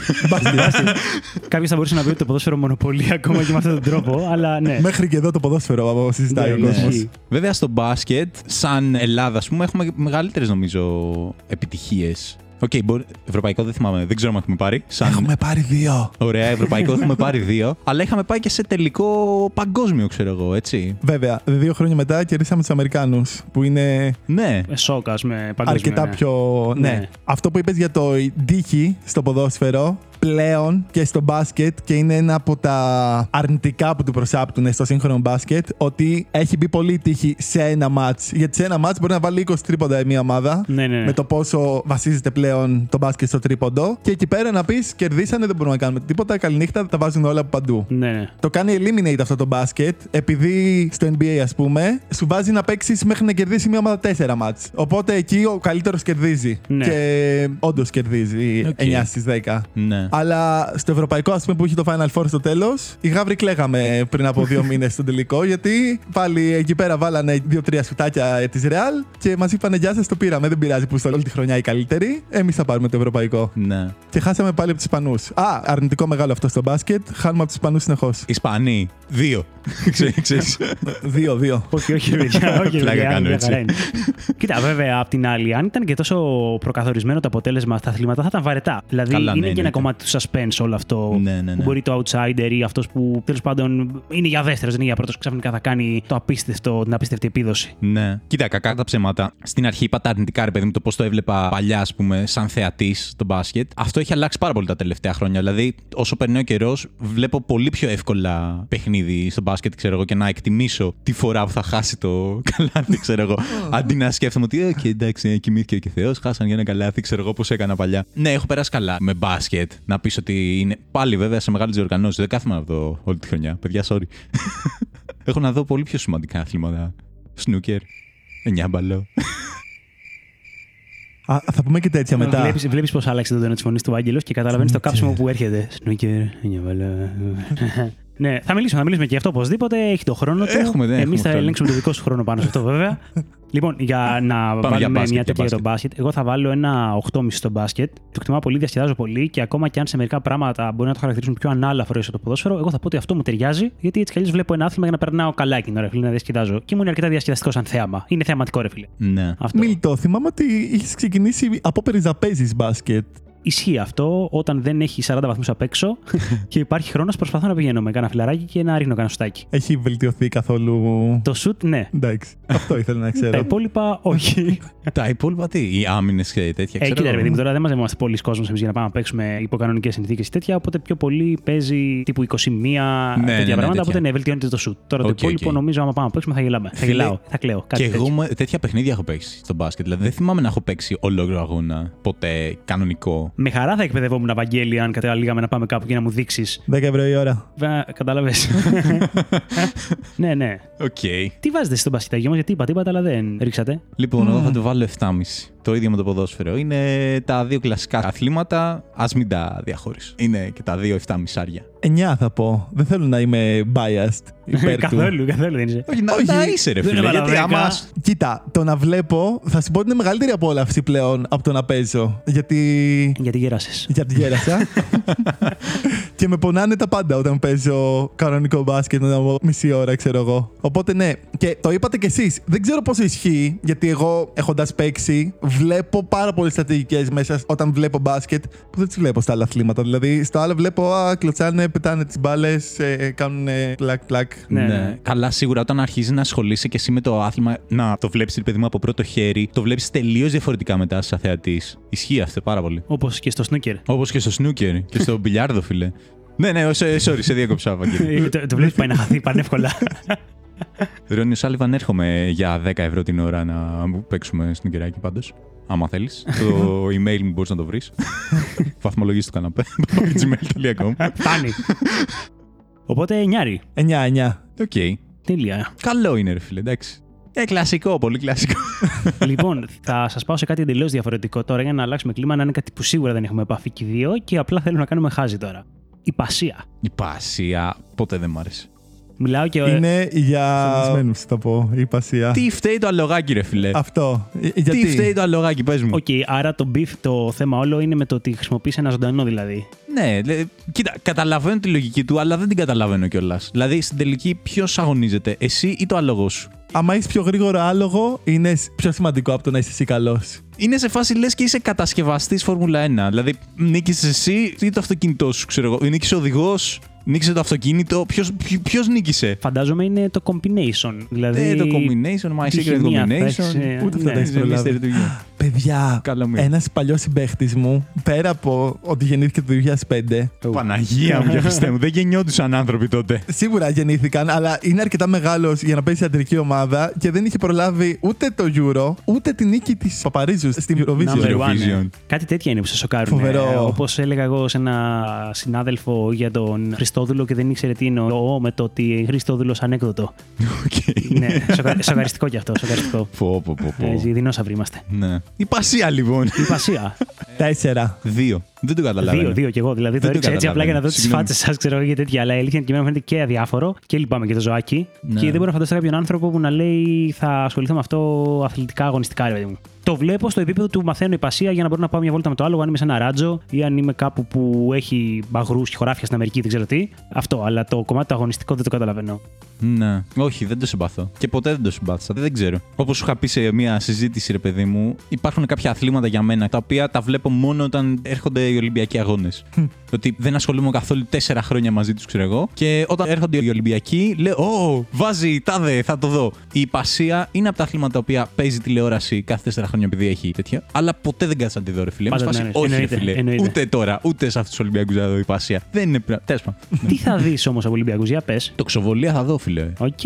Κάποιος θα μπορούσε να πει ότι το ποδόσφαιρο μονοπωλεί ακόμα και με αυτόν τον τρόπο, αλλά ναι. Μέχρι και εδώ το ποδόσφαιρο το συζητάει Ναι, ο ναι. κόσμος. Ισχύει. Βέβαια στο μπάσκετ, σαν Ελλάδα, ας πούμε, έχουμε μεγαλύτερες νομίζω επιτυχίες. Οκ, μπορεί- ευρωπαϊκό δεν θυμάμαι, δεν ξέρω αν έχουμε πάρει. Σαν... Έχουμε πάρει δύο. Ωραία, ευρωπαϊκό έχουμε πάρει δύο. Αλλά είχαμε πάει και σε τελικό παγκόσμιο, ξέρω εγώ, έτσι. Βέβαια, δύο χρόνια μετά κερδίσαμε τους Αμερικάνους. Που είναι Ναι. Ε, Σόκα με παγκόσμιο. αρκετά ναι. πιο. Ναι. Ναι. Αυτό που είπες για το τύχη στο ποδόσφαιρο πλέον και στο μπάσκετ και είναι ένα από τα αρνητικά που του προσάπτουν στο σύγχρονο μπάσκετ ότι έχει μπει πολύ τύχη σε ένα μάτς. Γιατί σε ένα μάτς μπορεί να βάλει 20 τρίποντα μια ομάδα Ναι, ναι, ναι. με το πόσο βασίζεται πλέον το μπάσκετ στο τρίποντο και εκεί πέρα να πεις κερδίσανε δεν μπορούμε να κάνουμε τίποτα, καληνύχτα τα βάζουν όλα από παντού. Ναι, ναι. Το κάνει eliminate αυτό το μπάσκετ, επειδή στο NBA, ας πούμε, σου βάζει να παίξεις μέχρι να κερδίσει μια ομάδα 4 μάτς. Οπότε εκεί ο καλύτερος κερδίζει. Ναι. Και όντως κερδίζει Οκ. 9 στις 10. Ναι. Αλλά στο ευρωπαϊκό, ας πούμε, που είχε το Final Four στο τέλος, οι γάβροι κλαίγαμε πριν από δύο μήνες στον τελικό. Γιατί πάλι εκεί πέρα βάλανε δύο-τρία σουτάκια της Real και μας είπανε Γεια σας, το πήραμε. Δεν πειράζει που είστε όλη τη χρονιά οι καλύτεροι. Εμείς θα πάρουμε το ευρωπαϊκό. ναι. Και χάσαμε πάλι από τους Ισπανούς. Α, αρνητικό μεγάλο αυτό στο μπάσκετ. Χάνουμε από τους Ισπανούς συνεχώς. Ισπανοί. Δύο. Ξέρεις. Δύο-δύο. Όχι, όχι, παιδιά. Όχι, Πλάκα παιδιά, κάνω, μια έτσι. χαρά είναι. Κοίτα, βέβαια, απ' την άλλη, αν ήταν και τόσο προκαθορισμένο το αποτέλεσμα στα αθλήματα, θα ήταν βαρετά. Δηλαδή, Καλά, είναι ναι, και ένα εννοείται. κομμάτι του suspense όλο αυτό. Ναι, ναι, ναι. Που μπορεί το outsider ή αυτός που τέλος πάντων είναι για δεύτερος, δεν είναι για πρώτος, ξαφνικά θα κάνει το απίστευτο, την απίστευτη επίδοση. Ναι. Κοίτα, κακά τα ψέματα. Στην αρχή είπα τα αρνητικά, ρε παιδί μου, το πώς το έβλεπα παλιά, ας πούμε, σαν θεατής στο μπάσκετ. Αυτό έχει αλλάξει πάρα πολύ τα τελευταία χρόνια. Δηλαδή, όσο περνάει ο καιρός, βλέπω πολύ πιο εύκολα παιχνίδι στο μπάσκετ, ξέρω εγώ, και να εκτιμήσω τη φορά που θα χάσει το καλάθι, ξέρω εγώ. Αντί να σκέφτομαι ότι, ε, και εντάξει, κοιμήθηκε και Θεό, χάσαν για ένα καλάθι, ξέρω εγώ πώς έκανα παλιά. Ναι, έχω περάσει καλά με μπάσκετ. Να πεις ότι είναι. Πάλι βέβαια σε μεγάλες διοργανώσεις. Δεν κάθομαι να δω όλη τη χρονιά. Παιδιά, sorry. έχω να δω πολύ πιο σημαντικά αθλήματα. Σνούκερ. Εννιά μπαλό. Α, θα πούμε και τέτοια μετά. Βλέπεις, βλέπεις πώς άλλαξε το τόνο της φωνής του Άγγελος και καταλαβαίνεις το Σνούκερ. κάψιμο που έρχεται. Σνούκερ, νιαβαλά. Ναι, θα μιλήσουμε, θα μιλήσουμε και γι' αυτό οπωσδήποτε. Έχει το χρόνο του. Έχουμε, ναι, Εμείς έχουμε θα χρόνο. ελέγξουμε το δικό σου χρόνο πάνω σε αυτό, βέβαια. λοιπόν, για να για βάλουμε μπάσκετ, μια για τέτοια για το μπάσκετ, εγώ θα βάλω ένα 8,5 στο μπάσκετ. Το εκτιμάω πολύ, διασκεδάζω πολύ και ακόμα και αν σε μερικά πράγματα μπορεί να το χαρακτηρίσουν πιο ανάλαφρο ίσω το ποδόσφαιρο, εγώ θα πω ότι αυτό μου ταιριάζει, γιατί έτσι κι αλλιώς βλέπω ένα άθλημα για να περνάω καλά εκείνη την ώρα, φίλε, να διασκεδάζω. Και μου είναι αρκετά διασκεδαστικός σαν θέαμα. Είναι θεαματικό, ρε φίλε. Ναι. Αυτό. Μιλτό, θυμάμαι ότι είχες ξεκινήσει από πέρυσι να παίζει μπάσκετ. Ισχύει αυτό όταν δεν έχει 40 βαθμούς απ' έξω και υπάρχει χρόνος. Προσπαθώ να πηγαίνω με κάνα φιλαράκι και να ρίχνω κάνα σουτάκι. Έχει βελτιωθεί καθόλου. Το σουτ, ναι. Εντάξει, αυτό ήθελα να Τα ξέρω. υπόλοιπα, όχι. Τα υπόλοιπα τι, οι άμυνες και τέτοια. ε, ξέρω κοίτα, ρε εγώ. παιδί μου, τώρα δεν μαζεύομαστε πολλοί κόσμος εμείς για να πάμε να παίξουμε υπό κανονικές συνθήκες και τέτοια. Οπότε πιο πολύ παίζει τύπου 21 τέτοια ναι, ναι, πράγματα. τέτοια. Οπότε ναι, βελτιώνεται το σουτ. Τώρα Οκ, το υπόλοιπο οκ. νομίζω άμα πάμε να παίξουμε θα γελάμε. Θα Φίλε, γελάω, θα κλαίω. Κάτι Και τέτοιο. εγώ με- τέτοια παιχνίδια έχω παίξει στο μπάσκετ. Δηλαδή δεν θυμάμαι να έχω παίξει ολόκληρο αγώνα ποτέ κανονικό. Με χαρά θα εκπαιδευόμουν Βαγγέλη αν καταλήγαμε να πάμε κάπου και να μου δείξεις. 10 ευρώ η ώρα. Κατάλαβες. ναι, ναι. Οκ. Τι βάζετε στο μπασκετάκι όμως, γιατί είπατε, είπατε, αλλά δεν ρίξατε. Λοιπόν, εγώ θα το βάλω 7,5. Το ίδιο με το ποδόσφαιρο. Είναι τα δύο κλασικά αθλήματα. Ας μην τα διαχωρίσω. Είναι και τα δύο 7,5 άρια. 9 θα πω. Δεν θέλω να είμαι biased υπέρ του. καθόλου, καθόλου δεν είσαι. Όχι, να, Όχι. να είσαι ρε Δεν φίλε. έβαλα Γιατί δέκα. άμα. Κοίτα, το να βλέπω θα σου πω ότι είναι μεγαλύτερη απόλαυση πλέον από το να παίζω. Γιατί. Γιατί γέρασες. Γιατί γέρασα. και με πονάνε τα πάντα όταν παίζω κανονικό μπάσκετ μετά από μισή ώρα, ξέρω εγώ. Οπότε ναι, και το είπατε κι εσείς. Δεν ξέρω πόσο ισχύει, γιατί εγώ έχοντας παίξει, βλέπω πάρα πολλές στρατηγικές μέσα όταν βλέπω μπάσκετ που δεν τις βλέπω στα άλλα αθλήματα. Δηλαδή, στο άλλο βλέπω, α, κλωτσάνε, πετάνε τις μπάλες, ε, κάνουν πλακ-πλακ. Ναι, ναι. Καλά, σίγουρα όταν αρχίζει να ασχολείσαι και εσύ με το άθλημα, να το βλέπεις, παιδί μου, από πρώτο χέρι, το βλέπεις τελείως διαφορετικά μετά σαν θεατής. Ισχύει αυτό πάρα πολύ. Όπως και στο σνούκερ. Όπως και στο σνούκερ και στο μπιλιάρδο, φίλε. Ναι, ναι, σε- sorry, σε διέκοψα, Βαγγέλη. Ε, το το βλέπεις πάει να χαθεί πανεύκολα. Ρόνι Σάλιβαν, έρχομαι για 10 ευρώ την ώρα να μου παίξουμε σνουκεράκι πάντως. Άμα θέλεις. το email μου μπορείς να το βρεις. Βαθμολογήσει το καναπέ. gmail.com. Φτάνει. Οπότε νιάρι. 9-9. Οκ. Τέλεια. Καλό είναι, ρε φίλε, εντάξει. Ε, κλασικό, πολύ κλασικό. λοιπόν, θα σας πάω σε κάτι εντελώς διαφορετικό τώρα για να αλλάξουμε κλίμα, να είναι κάτι που σίγουρα δεν έχουμε επαφή και οι δύο και απλά θέλω να κάνουμε χάζι τώρα. Ιππασία. Η ιππασία ποτέ δεν μ' άρεσε. Μιλάω και. Είναι για. Σαντισμένου, θα πω. Ιππασία. Τι φταίει το αλογάκι, ρε φίλε. Αυτό. Ε, Γιατί; Τι φταίει το αλογάκι, πες μου. Οκ, άρα το beef, το θέμα όλο είναι με το ότι χρησιμοποιείς ένα ζωντανό δηλαδή. Ναι, λέ- κοίτα, καταλαβαίνω τη λογική του, αλλά δεν την καταλαβαίνω κιόλας. Δηλαδή, στην τελική, ποιος αγωνίζεται, εσύ ή το άλογο σου; Άμα έχει πιο γρήγορο άλογο, είναι πιο σημαντικό από το να είσαι εσύ καλός. Είναι σε φάση λες και είσαι κατασκευαστής Φόρμουλα 1. Δηλαδή, νίκησες εσύ ή το αυτοκίνητό σου, ξέρω εγώ. Νίκησες ο οδηγός, νίκησε το αυτοκίνητο. Ποιος νίκησε; Φαντάζομαι είναι το combination. Δηλαδή. Ε, το combination, my τη secret χημεία θα combination. έχεις, ε, Ούτε αυτό ναι. τα έχεις Είναι προλάβει. Mystery του γιου. Παιδιά, Καλό μήνα. ένας παλιός συμπαίχτης μου, πέρα από ότι γεννήθηκε το 2005, Παναγία μου και Χριστέ μου, δεν γεννιόντουσαν άνθρωποι τότε. Σίγουρα γεννήθηκαν, αλλά είναι αρκετά μεγάλος για να παίζει σε αντρική ομάδα και δεν είχε προλάβει ούτε το Euro, ούτε τη νίκη της Παπαρίζου στην Eurovision. Number one, Eurovision. ε. Κάτι τέτοια είναι που σε σοκάρουν. Φοβερό. Όπως έλεγα εγώ σε ένα συνάδελφο για τον Χριστόδουλο και δεν ήξερε τι εννοώ με το ότι Χριστόδουλος ανέκδοτο. Οκ. ναι, σοκα- σοκαριστικό κι αυτό. Σοκαριστικό. Πω, πω, πω, πω. Έτσι, δεινόσαυροι είμαστε. Ναι. Η πασία λοιπόν. Η πασία. Τέσσερα. Δύο. Δεν το καταλαβαίνω. δύο, δύο κι εγώ. Δηλαδή το Δεν το έριξα έτσι απλά για να δω τις καταλαβαίνω. φάτσε σας, ξέρω εγώ και τέτοια. Αλλά η αλήθεια είναι και εμένα μου φαίνεται και αδιάφορο και λυπάμαι και το ζωάκι. Ναι. Και δεν μπορώ να φανταστώ κάποιον άνθρωπο που να λέει θα ασχοληθώ με αυτό αθλητικά, αγωνιστικά, ρε παιδί μου. Το βλέπω στο επίπεδο του μαθαίνω υπασία για να μπορώ να πάω μια βόλτα με το άλλο, αν είμαι σε ένα ράτζο ή αν είμαι κάπου που έχει μπαγρού και χωράφια στην Αμερική, δεν ξέρω τι. Αυτό, αλλά το κομμάτι το αγωνιστικό δεν το καταλαβαίνω. Ναι. Όχι, δεν το συμπαθώ. Και ποτέ δεν το συμπάθησα. Δεν ξέρω. Όπως σου είχα πει σε μια συζήτηση, ρε παιδί μου, υπάρχουν κάποια αθλήματα για μένα τα οποία τα βλέπω μόνο όταν έρχονται οι Ολυμπιακοί αγώνες. Ότι δεν ασχολούμαι καθόλου τέσσερα χρόνια μαζί τους, ξέρω εγώ. Και όταν έρχονται οι Ολυμπιακοί, λέω: Ω, βάζει, τάδε, θα το δω. Η υπασία είναι από τα αθλήματα τα οποία παίζει τηλεόραση κάθε τέσσερα χρόνια επειδή έχει τέτοια. Αλλά ποτέ δεν κάτσα να τη δω, ρε φίλε. Είμαι Πάντα σε ναι, φάση, ναι, Όχι, ρε εννοείται, φίλε. εννοείται. Ούτε τώρα, ούτε σε αυτούς τους Ολυμπιακούς να δω υπασία. Δεν είναι πράγμα. Τέλος πάντων. τι θα δεις όμως από Ολυμπιακούς, για πες. Το ξοβολία θα δω, φίλε. Οκ,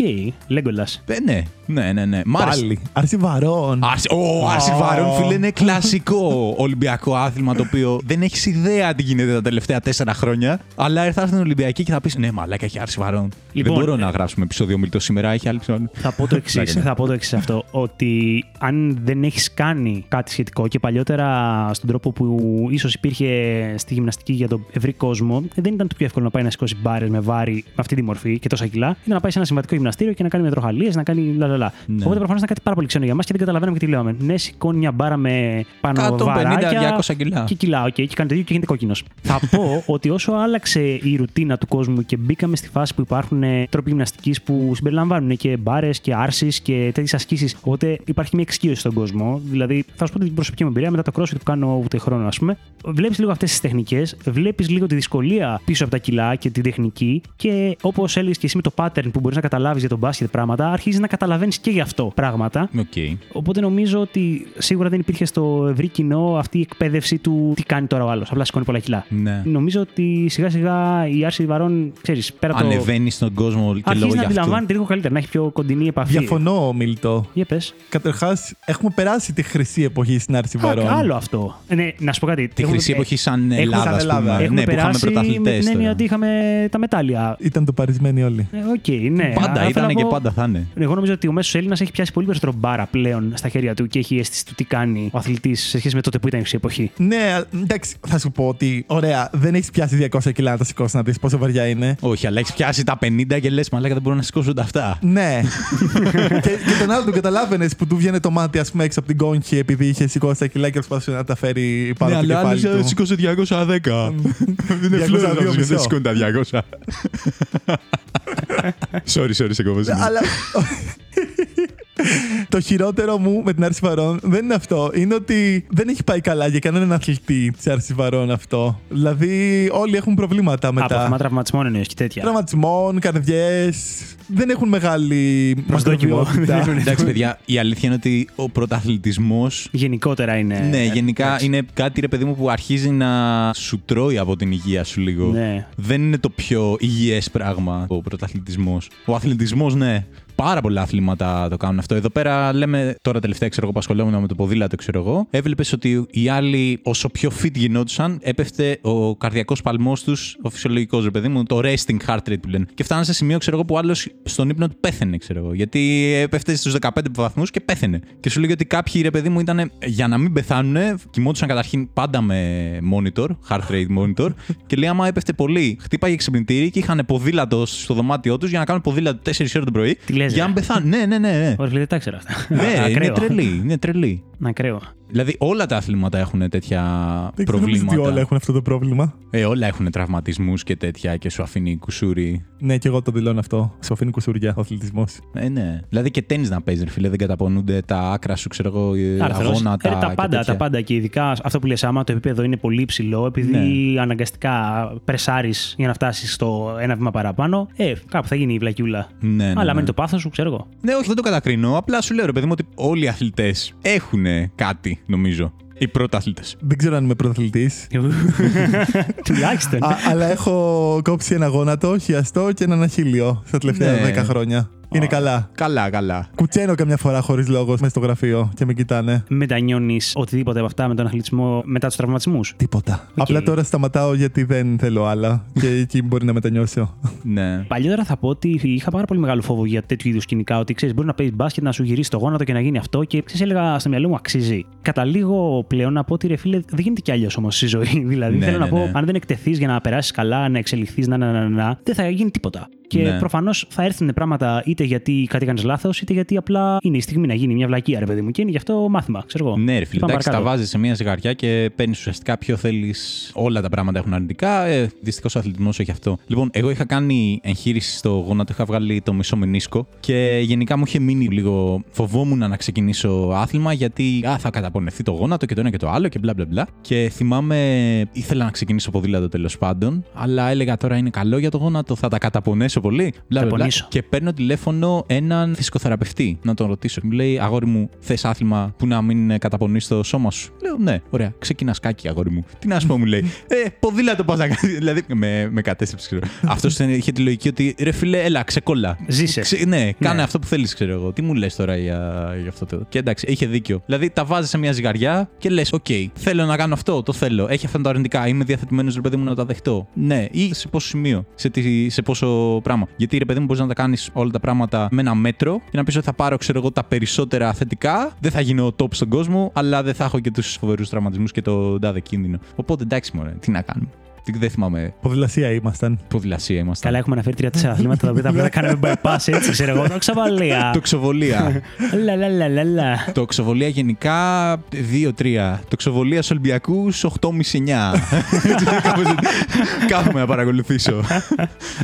Λέγκολα. Ε, ναι, ναι, ναι. ναι. Μ' άρεσε. Πάλι. Άρση βαρών. Άρση, ο Άρση Βαρών, φίλε, είναι κλασικό Ολυμπιακό άθλημα το οποίο δεν έχεις ιδέα τι γίνεται τα τελευταία τέσσερα χρόνια. Αλλά ήρθα στην Ολυμπιακή και θα πεις: Ναι, μαλάκα έχει Άρση Βαρών. Λοιπόν, δεν μπορώ ε, να γράψουμε επεισόδιο μιλτό σήμερα, έχει άλλη ψώνη. Θα πω το εξής. Πλάκα, ναι. θα πω το εξής αυτό. Ότι αν δεν έχεις κάνει κάτι σχετικό και παλιότερα στον τρόπο που ίσως υπήρχε στη γυμναστική για τον ευρύ κόσμο, δεν ήταν το πιο εύκολο να πάει να σηκώσει μπάρες με βάρη με αυτή τη μορφή και τόσα κιλά. Ήταν να πάει σε ένα συμβατικό γυμναστήριο και να κάνει με τροχαλίες, να κάνει λαλαλά. Ναι. Οπότε προφανώς ήταν κάτι πάρα πολύ ξένο για μας και δεν καταλαβαίναμε και τι λέμε. Ναι, σηκώνει μια μπάρα με πάνω 150-200 βαράκια κιλά. Και κιλά, οκ, και κάνει το ίδιο και γίνεται κόκκινος. θα πω ότι όσο άλλαξε η ρουτίνα του κόσμου και μπήκαμε στη φάση που υπάρχουν ε, τρόποι γυμναστικής που συμπεριλαμβάνουν και μπάρες και άρσεις και τέτοιες ασκήσεις, οπότε υπάρχει μια εξοικείωση στον κόσμο. Δηλαδή, θα σου πω την προσωπική μου εμπειρία μετά το crossfit που κάνω ούτε χρόνο, ας πούμε. Βλέπεις λίγο αυτές τις τεχνικές, βλέπεις λίγο τη δυσκολία πίσω από τα κιλά και την τεχνική και όπως έλεγες και εσύ με το pattern που μπορείς να καταλάβεις για τον μπάσκετ πράγματα, αρχίζεις να καταλαβαίνεις και γι' αυτό πράγματα. Οκ. Οπότε νομίζω ότι σίγουρα δεν υπήρχε στο ευρύ κοινό αυτή η εκπαίδευση του τι κάνει τώρα ο άλλος. Απλά σηκώνει πολλά κιλά. Ναι. Νομίζω ότι σιγά σιγά η άρση βαρών, ξέρεις, πέρα από το. Ανεβαίνει στον κόσμο και Αρχίζει λόγω να γι' αυτό. αντιλαμβάνεται λίγο καλύτερα, να έχει πιο κοντινή επαφή. Διαφωνώ, Μίλτο. Για πες. Καταρχάς, έχουμε περάσει τη χρυσή εποχή στην Άρση Βαρών. Άλλο αυτό. Ε, Ναι, να σου πω κάτι. Τη Έχουμε- χρυσή ε, εποχή σαν έχουμε Ελλάδα, σαν ας Ελλάδα. πούμε. Έχουμε Ναι, που είχαμε περάσει με πρωταθλητές. την έννοια ότι είχαμε τα μετάλλια. Ήταν το παρισμένοι όλοι. Ε, Οκ, ναι. Πάντα Αλλά θέλω ήταν να και πω- πάντα θα είναι. Εγώ νομίζω ότι ο μέσος Έλληνας έχει πιάσει πολύ περισσότερο μπάρα πλέον στα χέρια του και έχει αίσθηση του τι κάνει ο αθλητής σε σχέση με τότε που ήταν η χρυσή εποχή. Ναι, εντάξει, θα σου πω ότι ωραία, δεν έχεις πιάσει 200 κιλά να τα σηκώσεις να δεις πόσο βαριά είναι. Όχι, αλλά έχεις πιάσει τα 50 και λες, μαλάκα δεν μπορώ να σηκώσω ούτε αυτά. Ναι. και, και τον άλλο τον καταλάβαινες που του βγαίνει το μάτι, ας πούμε, έξω από την κόγχη επειδή είχε σηκώσει τα κιλά και προσπαθούσε να τα φέρει πάνω Ναι, από το αλλά κεφάλι άλλος του. σήκωσε 210. Δεν είναι 202 φλόρος, μισό. δεν σηκώνει τα 200. Sorry, sorry, σε κόβω. συγγνώμη. Αλλά. το χειρότερο μου με την Άρση Βαρών δεν είναι αυτό. Είναι ότι δεν έχει πάει καλά για κανέναν αθλητή τη Άρση Βαρών αυτό. Δηλαδή, όλοι έχουν προβλήματα Από θέμα μετά. τραυματισμών εννοεί και τέτοια. Τραυματισμών, καρδιές. Δεν έχουν μεγάλη Προσδόκιμο. μακροβιότητα. Δεν έχουν. Εντάξει, παιδιά, η αλήθεια είναι ότι ο πρωταθλητισμός. Γενικότερα είναι. Ναι, γενικά εντάξει. είναι κάτι ρε παιδί μου που αρχίζει να σου τρώει από την υγεία σου λίγο. Ναι. Δεν είναι το πιο υγιές πράγμα ο πρωταθλητισμός. Ο αθλητισμός, ναι. Πάρα πολλά αθλήματα το κάνουν αυτό. Εδώ πέρα λέμε τώρα τελευταία, ξέρω εγώ, που ασχολούμαι με το ποδήλατο, ξέρω εγώ. Έβλεπες ότι οι άλλοι, όσο πιο fit γινόντουσαν, έπεφτε ο καρδιακός παλμός τους, ο φυσιολογικός, ρε παιδί μου, το resting heart rate που λένε. Και φτάνανε σε σημείο, ξέρω εγώ, που άλλος στον ύπνο του πέθαινε, ξέρω εγώ. Γιατί έπεφτε στους 15 βαθμούς και πέθαινε. Και σου λέει ότι κάποιοι, ρε παιδί μου, ήταν για να μην πεθάνουν, κοιμόντουσαν καταρχήν πάντα με monitor, heart rate monitor. και λέει, άμα έπεφτε πολύ, χτύπαγε ξυπνητήρι και είχαν ποδήλατο στο δωμάτιό τους για να κάνουν ποδήλατο 4 ώρες το πρωί. Τι λες, για ρε. να πεθάνουν. ναι, ναι, ναι. ναι. Ωραία, δεν τα ξέρω αυτά. Ναι, είναι Ακραίο. τρελή. Είναι τρελή. Ακραίο. Δηλαδή όλα τα αθλήματα έχουν τέτοια Δεν ξέρω προβλήματα. ότι όλα έχουν αυτό το πρόβλημα. Ε, όλα έχουν τραυματισμούς και τέτοια και σου αφήνει κουσούρι. Ναι, και εγώ το δηλώνω αυτό. Σου αφήνει κουσουριά ο αθλητισμός. Ε, ναι. Δηλαδή και τέννη να παίζεις, ρε φίλε. Δεν καταπονούνται τα άκρα σου, ξέρω εγώ, ε, Άρθρος. αγώνατα. Ε, τα και πάντα, τέτοια. τα πάντα. Και ειδικά αυτό που λες άμα το επίπεδο είναι πολύ υψηλό, επειδή αναγκαστικά πρεσάρεις για να φτάσεις στο ένα βήμα παραπάνω, ε, κάπου θα γίνει η βλακιούλα. Ναι, ναι, Αλλά ναι. μένει το πάθος σου, ξέρω εγώ. Ναι, όχι, δεν το κατακρίνω. Απλά σου λέω, ρε παιδί μου, ότι όλοι οι αθλητές έχουν κάτι, νομίζω. Οι πρωταθλητές. Δεν ξέρω αν είμαι πρωταθλητής. Τουλάχιστον. αλλά έχω κόψει ένα γόνατο, χιαστό και έναν αχίλιο στα τελευταία Ναι. 10 χρόνια. Είναι καλά. Καλά, καλά. Κουτσένω καμιά φορά χωρίς λόγος μέσα στο γραφείο και με κοιτάνε. Μετανιώνει οτιδήποτε από αυτά με τον αθλητισμό μετά τους τραυματισμούς. Τίποτα. Απλά τώρα σταματάω γιατί δεν θέλω άλλα και εκεί μπορεί να μετανιώσω. Ναι. Παλιότερα θα πω ότι είχα πάρα πολύ μεγάλο φόβο για τέτοιου είδους σκηνικά. Ότι ξέρεις, μπορεί να παίζεις μπάσκετ, να σου γυρίσει το γόνατο και να γίνει αυτό. Και ξέρεις, έλεγα στο μυαλό μου αξίζει. Καταλήγω πλέον να πω ότι ρε φίλε, δεν γίνεται κι αλλιώς όμως στη ζωή. δηλαδή, Ναι, θέλω να ναι, πω, ναι. αν δεν εκτεθείς για να περάσεις καλά, να εξελιχθείς, να, να, να, να, δεν θα γίνει τίποτα. Και Ναι. προφανώς θα έρθουν πράγματα είτε γιατί κάτι κάνεις λάθος, είτε γιατί απλά είναι η στιγμή να γίνει μια βλακία, ρε παιδί μου. Και είναι γι' αυτό μάθημα, ξέρω εγώ. Ναι, ρε φίλε, Πάμε εντάξει, τα παρακάτω. βάζεις σε μια ζυγαριά και παίρνεις ουσιαστικά ποιο θέλεις. Όλα τα πράγματα έχουν αρνητικά. Ε, Δυστυχώς ο αθλητισμός έχει αυτό. Λοιπόν, εγώ είχα κάνει εγχείρηση στο γόνατο, είχα βγάλει το μισό μενίσκο και γενικά μου είχε μείνει λίγο. Φοβόμουν να ξεκινήσω άθλημα γιατί α, θα καταπονεθεί το γόνατο και το ένα και το άλλο και μπλα μπλα μπλα. Και θυμάμαι, ήθελα να ξεκινήσω ποδήλατο τέλος πάντων, αλλά έλεγα τώρα είναι καλό για το γόνατο, θα τα καταπονέσω πολύ. Μπλα, μπλα, μπλα. πονήσω. Και παίρνω τηλέφωνο έναν φυσικοθεραπευτή να τον ρωτήσω. Μου λέει, Αγόρι μου, θες άθλημα που να μην ε, καταπονείς το σώμα σου; Λέω, Ναι, ωραία, ξεκινάς σκάκι, αγόρι μου. Τι να σου πω, μου λέει. Ε, ποδήλατο πας να κάνεις. δηλαδή, με, με κατέστρεψε, ξέρω. Αυτός είχε τη λογική ότι ρε φιλέ, έλα, ξεκόλλα. Ζήσε. Ξε- ναι, κάνε Ναι. αυτό που θέλεις, ξέρω εγώ. Τι μου λες τώρα για, για αυτό το. Και εντάξει, είχε δίκιο. Δηλαδή, τα βάζεις σε μια ζυγαριά και λες, Οκ, θέλω να κάνω αυτό, το θέλω. Έχει αυτά τα αρνητικά. Είμαι διαθετημένος, ρε παιδί μου, να τα δεχτώ. Ναι, ή σε πόσο σημείο, σε, τι, σε πόσο πράγμα. Γιατί, ρε παιδί μου, μπορείς να τα κάνεις όλα τα πράγματα με ένα μέτρο και να πεις ότι θα πάρω, ξέρω εγώ, τα περισσότερα θετικά. Δεν θα γίνω top στον κόσμο, αλλά δεν θα έχω και τους φοβερούς τραυματισμούς και το τάδε κίνδυνο. Οπότε εντάξει, μωρέ, τι να κάνουμε. Τι- Δεν θυμάμαι. Ποδηλασία ήμασταν; Ποδηλασία είμαστε. Καλά, έχουμε αναφέρει τρία-τέσσερα αθλήματα τα οποία τα απλά κάναμε bypass έτσι, ξέρω εγώ. Το ξαβαλία. Τοξοβολία. Λα λα λα λα λα. Τοξοβολία γενικά 2-3. Τοξοβολία Ολυμπιακούς 8,5-9. Κάπως έτσι. Κάθομαι να παρακολουθήσω.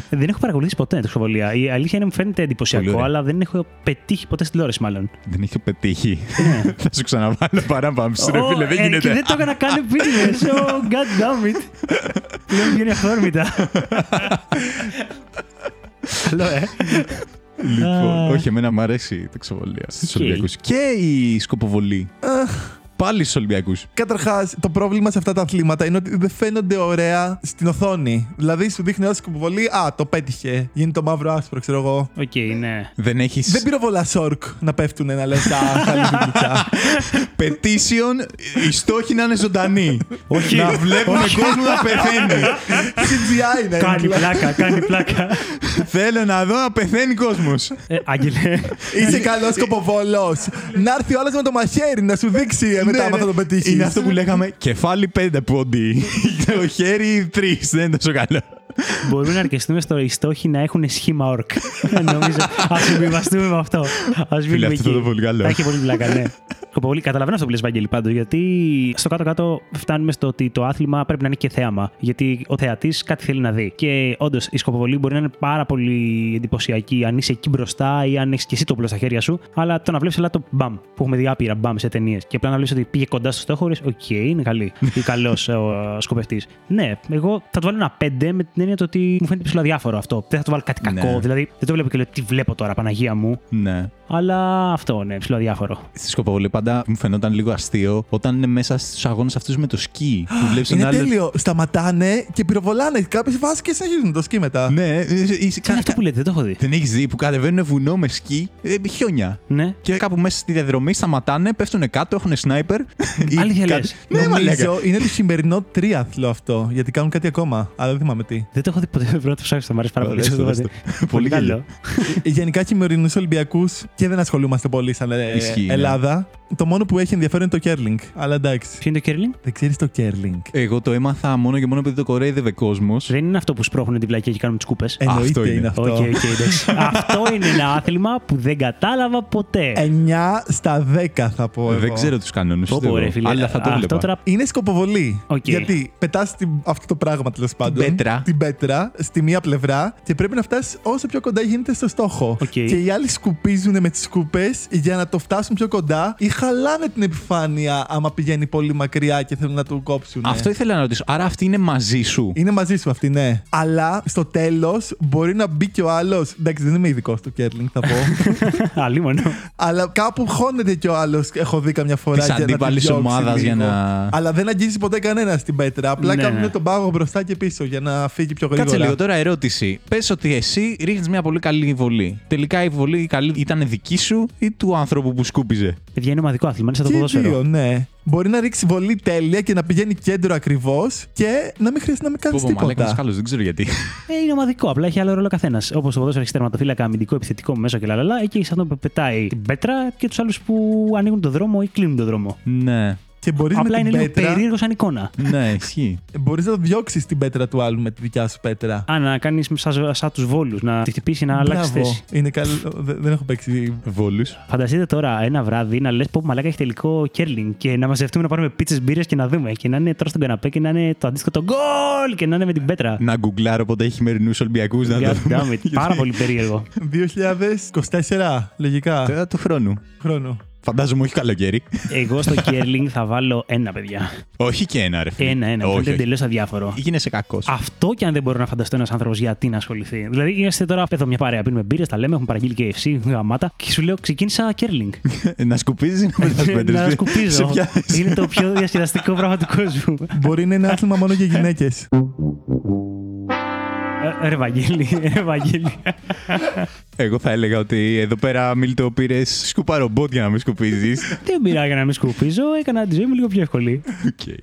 Δεν έχω παρακολουθήσει ποτέ το σχολεία. Η αλήθεια είναι μου φαίνεται Πολύ εντυπωσιακό, ωραία. αλλά δεν έχω πετύχει ποτέ στην τηλεόραση, μάλλον. Δεν έχει πετύχει. Θα σου ξαναβάλω παράπαμψη, ρε Ω, φίλε. Δεν ε, Και γίνεται. δεν το έκανα καν επίτηδες. Oh, god damn it. Λέω μου βγαίνει αυθόρμητα. Καλό, ε. Λοιπόν, όχι, εμένα μου αρέσει η τοξοβολία στου Οκ. Ολυμπιακούς. Και η σκοποβολή. Πάλι στους Ολυμπιακούς. Καταρχάς, το πρόβλημα σε αυτά τα αθλήματα είναι ότι δεν φαίνονται ωραία στην οθόνη. Δηλαδή, σου δείχνει ένα σκοποβολή, Α, το πέτυχε. Έγινε το μαύρο άσπρο, ξέρω εγώ. Οκ, ναι. Δεν έχει. Δεν πυροβολάς orc να πέφτουν να λες Α, καλή δουλειά. Petition, οι στόχοι να είναι ζωντανοί. Όχι. Να βλέπουμε κόσμο να πεθαίνει. CGI είναι. Κάνει πλάκα, κάνει πλάκα. Θέλω να δω να πεθαίνει κόσμος. Ε, Άγγελε. Είσαι καλός σκοποβόλος. Να έρθει ο άλλος με το μαχαίρι να σου δείξει ε, μετά, άμα θα το πετύχεις. Ναι, Είναι αυτό που λέγαμε κεφάλι 5 πόντοι. το χέρι 3. Δεν είναι τόσο καλό. Μπορούμε να αρκεστούμε στο οι στόχοι να έχουν σχήμα orc. Νομίζω. Ας συμβιβαστούμε με αυτό. Ας Φίλε, μείνουμε αυτό θα εκεί. το πολύ καλό. Θα έχει πολύ πλάκα, ναι. Σκοποβολή, καταλαβαίνω αυτό που λες Βαγγέλη πάντως, γιατί στο κάτω-κάτω φτάνουμε στο ότι το άθλημα πρέπει να είναι και θέαμα. Γιατί ο θεατής κάτι θέλει να δει. Και όντως η σκοποβολή μπορεί να είναι πάρα πολύ εντυπωσιακή αν είσαι εκεί μπροστά ή αν έχεις και εσύ το όπλο στα χέρια σου. Αλλά το να βλέπεις το μπαμ που έχουμε δει άπειρα μπαμ σε ταινίες και απλά να βλέπει ότι πήγε κοντά στο στόχο, λες, οκ, είναι καλή. ή καλός ο σκοπευτής. Ναι, εγώ θα το βάλω ένα 5 με την έννοια το ότι μου φαίνεται ψηλό διάφορο αυτό. Δεν θα το βάλω κάτι κακό. Ναι. Δηλαδή δεν το βλέπω και λέω τι βλέπω τώρα, Παναγία μου. Ναι. Αλλά αυτό, ναι, ψηλό διάφορο. Στη σκοποβολή πάντα μου φαινόταν λίγο αστείο όταν είναι μέσα στους αγώνες αυτούς με το σκι. Που βλέπεις Είναι τον άλλο. τέλειο. Σταματάνε και πυροβολάνε. Κάποιες βάσει και συνεχίζουν το σκι μετά. Ναι, ε, ε, Τι είναι αυτό που λέτε, δεν το έχω δει. Δεν έχεις δει που κατεβαίνουν βουνό με σκι, ε, χιόνια. Ναι. Και κάπου μέσα στη διαδρομή σταματάνε, πέφτουν κάτω, έχουν σνάιπερ. ή Αλήθεια κάτι- λες. Ναι, μαλάκα. Νομίζω είναι το σημερινό τρίαθλο αυτό. Γιατί κάνουν κάτι ακόμα. Αλλά δεν θυμάμαι τι. Δεν το έχω δει ποτέ. Πρέπει να το ψάξω. Μ' αρέσει πάρα πολύ. Ωραίος, αυτό το ωραίος. δω. Πολύ καλό. Ε, Γενικά χειμερινούς Ολυμπιακούς και δεν ασχολούμαστε πολύ σαν ε, Ισχύει, ναι. Ελλάδα. Το μόνο που έχει ενδιαφέρον είναι το κέρλινγκ. Αλλά εντάξει. Ποιο είναι το κέρλινγκ; Δεν ξέρεις το κέρλινγκ. Εγώ το έμαθα μόνο και μόνο επειδή το κορόιδευε κόσμος. Δεν είναι αυτό που σπρώχνουν την πλακία και κάνουν τις σκούπες. Εννοείται Αυτό είναι. είναι αυτό. Ok, ok, εντάξει. Αυτό είναι ένα άθλημα που δεν κατάλαβα ποτέ. 9 στα 10 θα πω. εγώ. Δεν ξέρω τους κανόνες. Πω, πω, ρε, φίλε. Αλλά θα το Αυτό έβλεπα. τώρα Είναι σκοποβολή. Οκ. Γιατί πετάς αυτό το πράγμα τέλος πάντων. πέτρα. Την πέτρα στη μία πλευρά και πρέπει να φτάσεις όσο πιο κοντά γίνεται στο στόχο. Οκ. Και οι άλλοι σκουπίζουν με τις σκούπες για να το φτάσουν πιο κοντά ή χαλάνε την επιφάνεια άμα πηγαίνει πολύ μακριά και θέλουν να του κόψουν. Αυτό ήθελα να ρωτήσω. Άρα αυτή είναι μαζί σου; Είναι μαζί σου αυτή, ναι. Αλλά στο τέλος μπορεί να μπει και ο άλλος. Εντάξει, δεν είμαι ειδικός στο κέρλινγκ, θα πω. Αλίμονο. αλλά κάπου χώνεται και ο άλλος. Έχω δει καμιά φορά. Της για να τη αντίπαλης διώξει ομάδας για λίγο. να- Αλλά δεν αγγίζει ποτέ κανένα στην πέτρα. Απλά Ναι, κάνουν ναι. τον πάγο μπροστά και πίσω για να φύγει πιο γρήγορα. Κάτσε λίγο τώρα ερώτηση. Πες ότι εσύ ρίχνεις μια πολύ καλή βολή. Τελικά η βολή καλή ήταν δική σου ή του άνθρωπου που σκούπιζε; Παιδιά, είναι ομαδικό άθλημα, είναι σαν το Και οι ποδόσφαιρο. δύο, ναι. Μπορεί να ρίξει βολή τέλεια και να πηγαίνει κέντρο ακριβώς και να μην χρειάζεται να με κάνεις Πω, πω, μαλάκα τίποτα. σκάλος, δεν ξέρω γιατί. Ε, είναι ομαδικό, απλά έχει άλλο ρόλο καθένας. Όπως το ποδόσφαιρο έχεις τερματοφύλακα, αμυντικό, επιθετικό, μέσο και λαλαλά. Εκεί έχει αυτό που πετάει την πέτρα και τους άλλους που ανοίγουν τον δρόμο ή κλείνουν τον δρόμο. ναι. Και μπορείς με Απλά την είναι λίγο πέτρα. περίεργο σαν εικόνα. ναι, ισχύει. Μπορείς να διώξεις την πέτρα του άλλου με τη δικιά σου πέτρα. Α, να κάνεις σαν, σαν τους βόλους, να τη χτυπήσει να αλλάξεις Μπράβο. θέση. Είναι καλό. Δεν δεν έχω παίξει. Βόλους. Φανταστείτε τώρα ένα βράδυ να λες: Πω, μαλάκα έχει τελικό κέρλινγκ και να μαζευτούμε να πάρουμε πίτσες μπύρες και να δούμε. Και να είναι τώρα στον καναπέ και να είναι το αντίστοιχο το γκολ και να είναι με την πέτρα. Να γκουγκλάρω πότε έχει χειμερινού Ολυμπιακούς να το God δούμε. damn it. Πάρα πολύ περίεργο. 2024, λογικά. Τώρα του χρόνου. Χρόνο. Φαντάζομαι όχι καλοκαίρι. Εγώ στο κέρλινγκ θα βάλω ένα, παιδιά. όχι και ένα, ρε φίλε. Ένα, ένα. Όχι, Φαίνεται όχι. εντελώ αδιάφορο. Γίνεσαι κακός. Αυτό και αν δεν μπορώ να φανταστώ ένας άνθρωπος γιατί να ασχοληθεί. Δηλαδή, είμαστε τώρα εδώ μια παρέα, πίνουμε μπύρες, τα λέμε, έχουμε παραγγείλει και FC, γαμάτα και σου λέω ξεκίνησα κέρλινγκ. να σκουπίζεις ή να πετάς πέτρες. να Σε σκουπίζω. ποια- Είναι το πιο διασκεδαστικό πράγμα του κόσμου. Μπορεί να είναι άθλημα μόνο για γυναίκες. Ε, Ρε Βαγγέλη, ρε Βαγγέλη. Εγώ θα έλεγα ότι εδώ πέρα Μίλτο πήρες σκουπά ρομπότ για να με σκουπίζεις. Δεν πειράζει για να μην σκουπίζω, έκανα τη ζωή μου λίγο πιο εύκολη.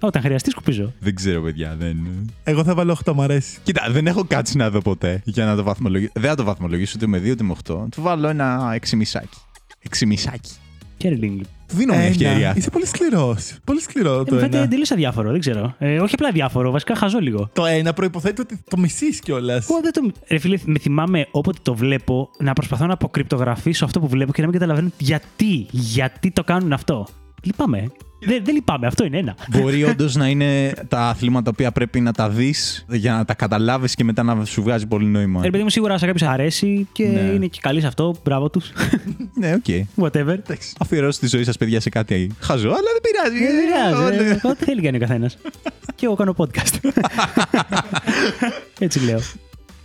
Όταν χρειαστεί, σκουπίζω. Δεν ξέρω, παιδιά. Δεν... Εγώ θα βάλω 8, μ' αρέσει. Κοίτα, δεν έχω κάτσει να δω ποτέ για να το βαθμολογήσω. Δεν θα το βαθμολογήσω ούτε με 2 ούτε με 8. Του βάλω ένα 6 μισάκι. 6 μισάκι. Κέρλινγκ. Του δίνω μια Ένα. ευκαιρία. Είσαι πολύ σκληρός. Πολύ σκληρό Ε, το Μου φαίνεται ένα. εντελώς αδιάφορο, δεν ξέρω. Ε, όχι απλά αδιάφορο, βασικά χαζό λίγο. Το ένα προποθέτει ότι το μισείς κιόλας. Εγώ δεν το. Ρε φίλε, με θυμάμαι όποτε το βλέπω να προσπαθώ να αποκρυπτογραφήσω αυτό που βλέπω και να μην καταλαβαίνω γιατί. Γιατί το κάνουν αυτό. Λυπάμαι. Δεν, δεν λυπάμαι, αυτό είναι ένα. Μπορεί όντως να είναι τα αθλήματα τα οποία πρέπει να τα δεις για να τα καταλάβεις και μετά να σου βγάζει πολύ νόημα. Ρε παιδί μου, σίγουρα σε κάποιους αρέσει και Ναι. είναι και καλή σε αυτό. Μπράβο τους. Ναι, ok. Whatever. Αφιερώστε τη ζωή σας, παιδιά, σε κάτι χαζό, αλλά δεν πειράζει. Δεν πειράζει. Όλα- ε, Ό,τι θέλει κάνει ο καθένας. και εγώ κάνω podcast. Έτσι λέω.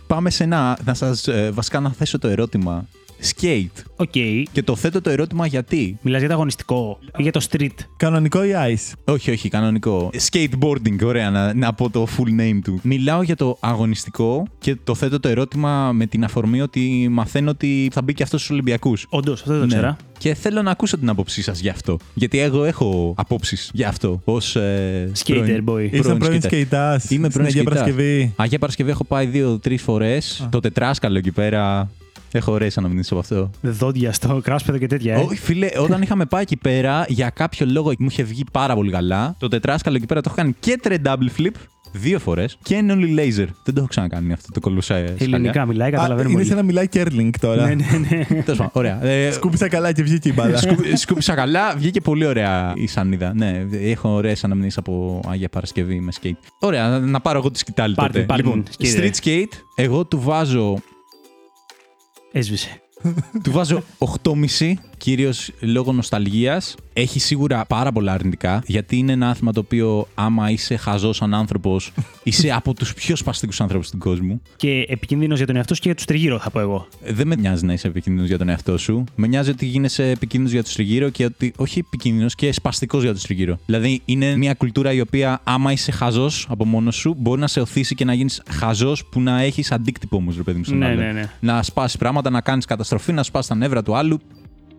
Πάμε σε ένα. Να σας βασικά να θέσω το ερώτημα. Skate. Ok. Και το θέτω το ερώτημα γιατί. Μιλάς για το αγωνιστικό ή για το street; Κανονικό ή ice; Όχι, όχι, κανονικό. Skateboarding, ωραία, να, να πω το full name του. Μιλάω για το αγωνιστικό και το θέτω το ερώτημα με την αφορμή ότι μαθαίνω ότι θα μπει και αυτός στους Ολυμπιακούς. Όντως, αυτό δεν το ήξερα. Και θέλω να ακούσω την άποψή σας γι' αυτό. Γιατί εγώ έχω απόψεις γι' αυτό. Ω. Ε, Skater boy. Ήσουν πρώην skater. σκεϊτάς. Είμαι πρώην Αγία σκεϊτάς. Παρασκευή. Αγία Παρασκευή έχω πάει δύο-τρεις φορές. Το τετράσκαλο εκεί πέρα. Έχω ωραίε αναμνήσεις από αυτό. Δόντια στο κράσπεδο και τέτοια. Ε. Όχι, φίλε, όταν είχαμε πάει εκεί πέρα, για κάποιο λόγο μου είχε βγει πάρα πολύ καλά. Το τετράσκαλο εκεί πέρα το έχω κάνει και τρε double flip δύο φορές και only laser. Δεν το έχω ξανακάνει αυτό το κολοσσάι. Ελληνικά μιλάει, Α, καταλαβαίνουμε. Είναι όλοι. σαν να μιλάει κέρλινγκ τώρα. Ναι, ναι, ναι. Τέλος πάντων, ωραία. Ε, Σκούπισα καλά και βγήκε η μπάλα. σκου- Σκούπισα καλά, βγήκε πολύ ωραία η σανίδα. Ναι, έχω ωραίες αναμνήσεις από Άγια Παρασκευή με skate. Ωραία, να- να πάρω εγώ τη σκητάλη Πάρτε, τότε. πάρτε λοιπόν, την, σκείτε. street skate, εγώ του βάζω, Έσβησε. του βάζω 8,5 Κυρίως λόγω νοσταλγίας. Έχει σίγουρα πάρα πολλά αρνητικά, γιατί είναι ένα άθλημα το οποίο, άμα είσαι χαζός σαν άνθρωπος, είσαι από τους πιο σπαστικούς άνθρωπους του κόσμου. Και επικίνδυνος για τον εαυτό σου και για τους τριγύρω, θα πω εγώ. Δεν με νοιάζει να είσαι επικίνδυνος για τον εαυτό σου. Με νοιάζει ότι γίνεσαι επικίνδυνος για τους τριγύρω και ότι. Όχι επικίνδυνος και σπαστικός για τους τριγύρω. Δηλαδή, είναι μια κουλτούρα η οποία, άμα είσαι χαζός από μόνος σου, μπορεί να σε οθήσει και να γίνεις χαζός που να έχεις αντίκτυπο όμως, ρε παιδί μου. στον Ναι, άλλο. ναι, ναι. Να σπάσει πράγματα, να κάνεις καταστροφή, να σπάσει τα νεύρα του άλλου.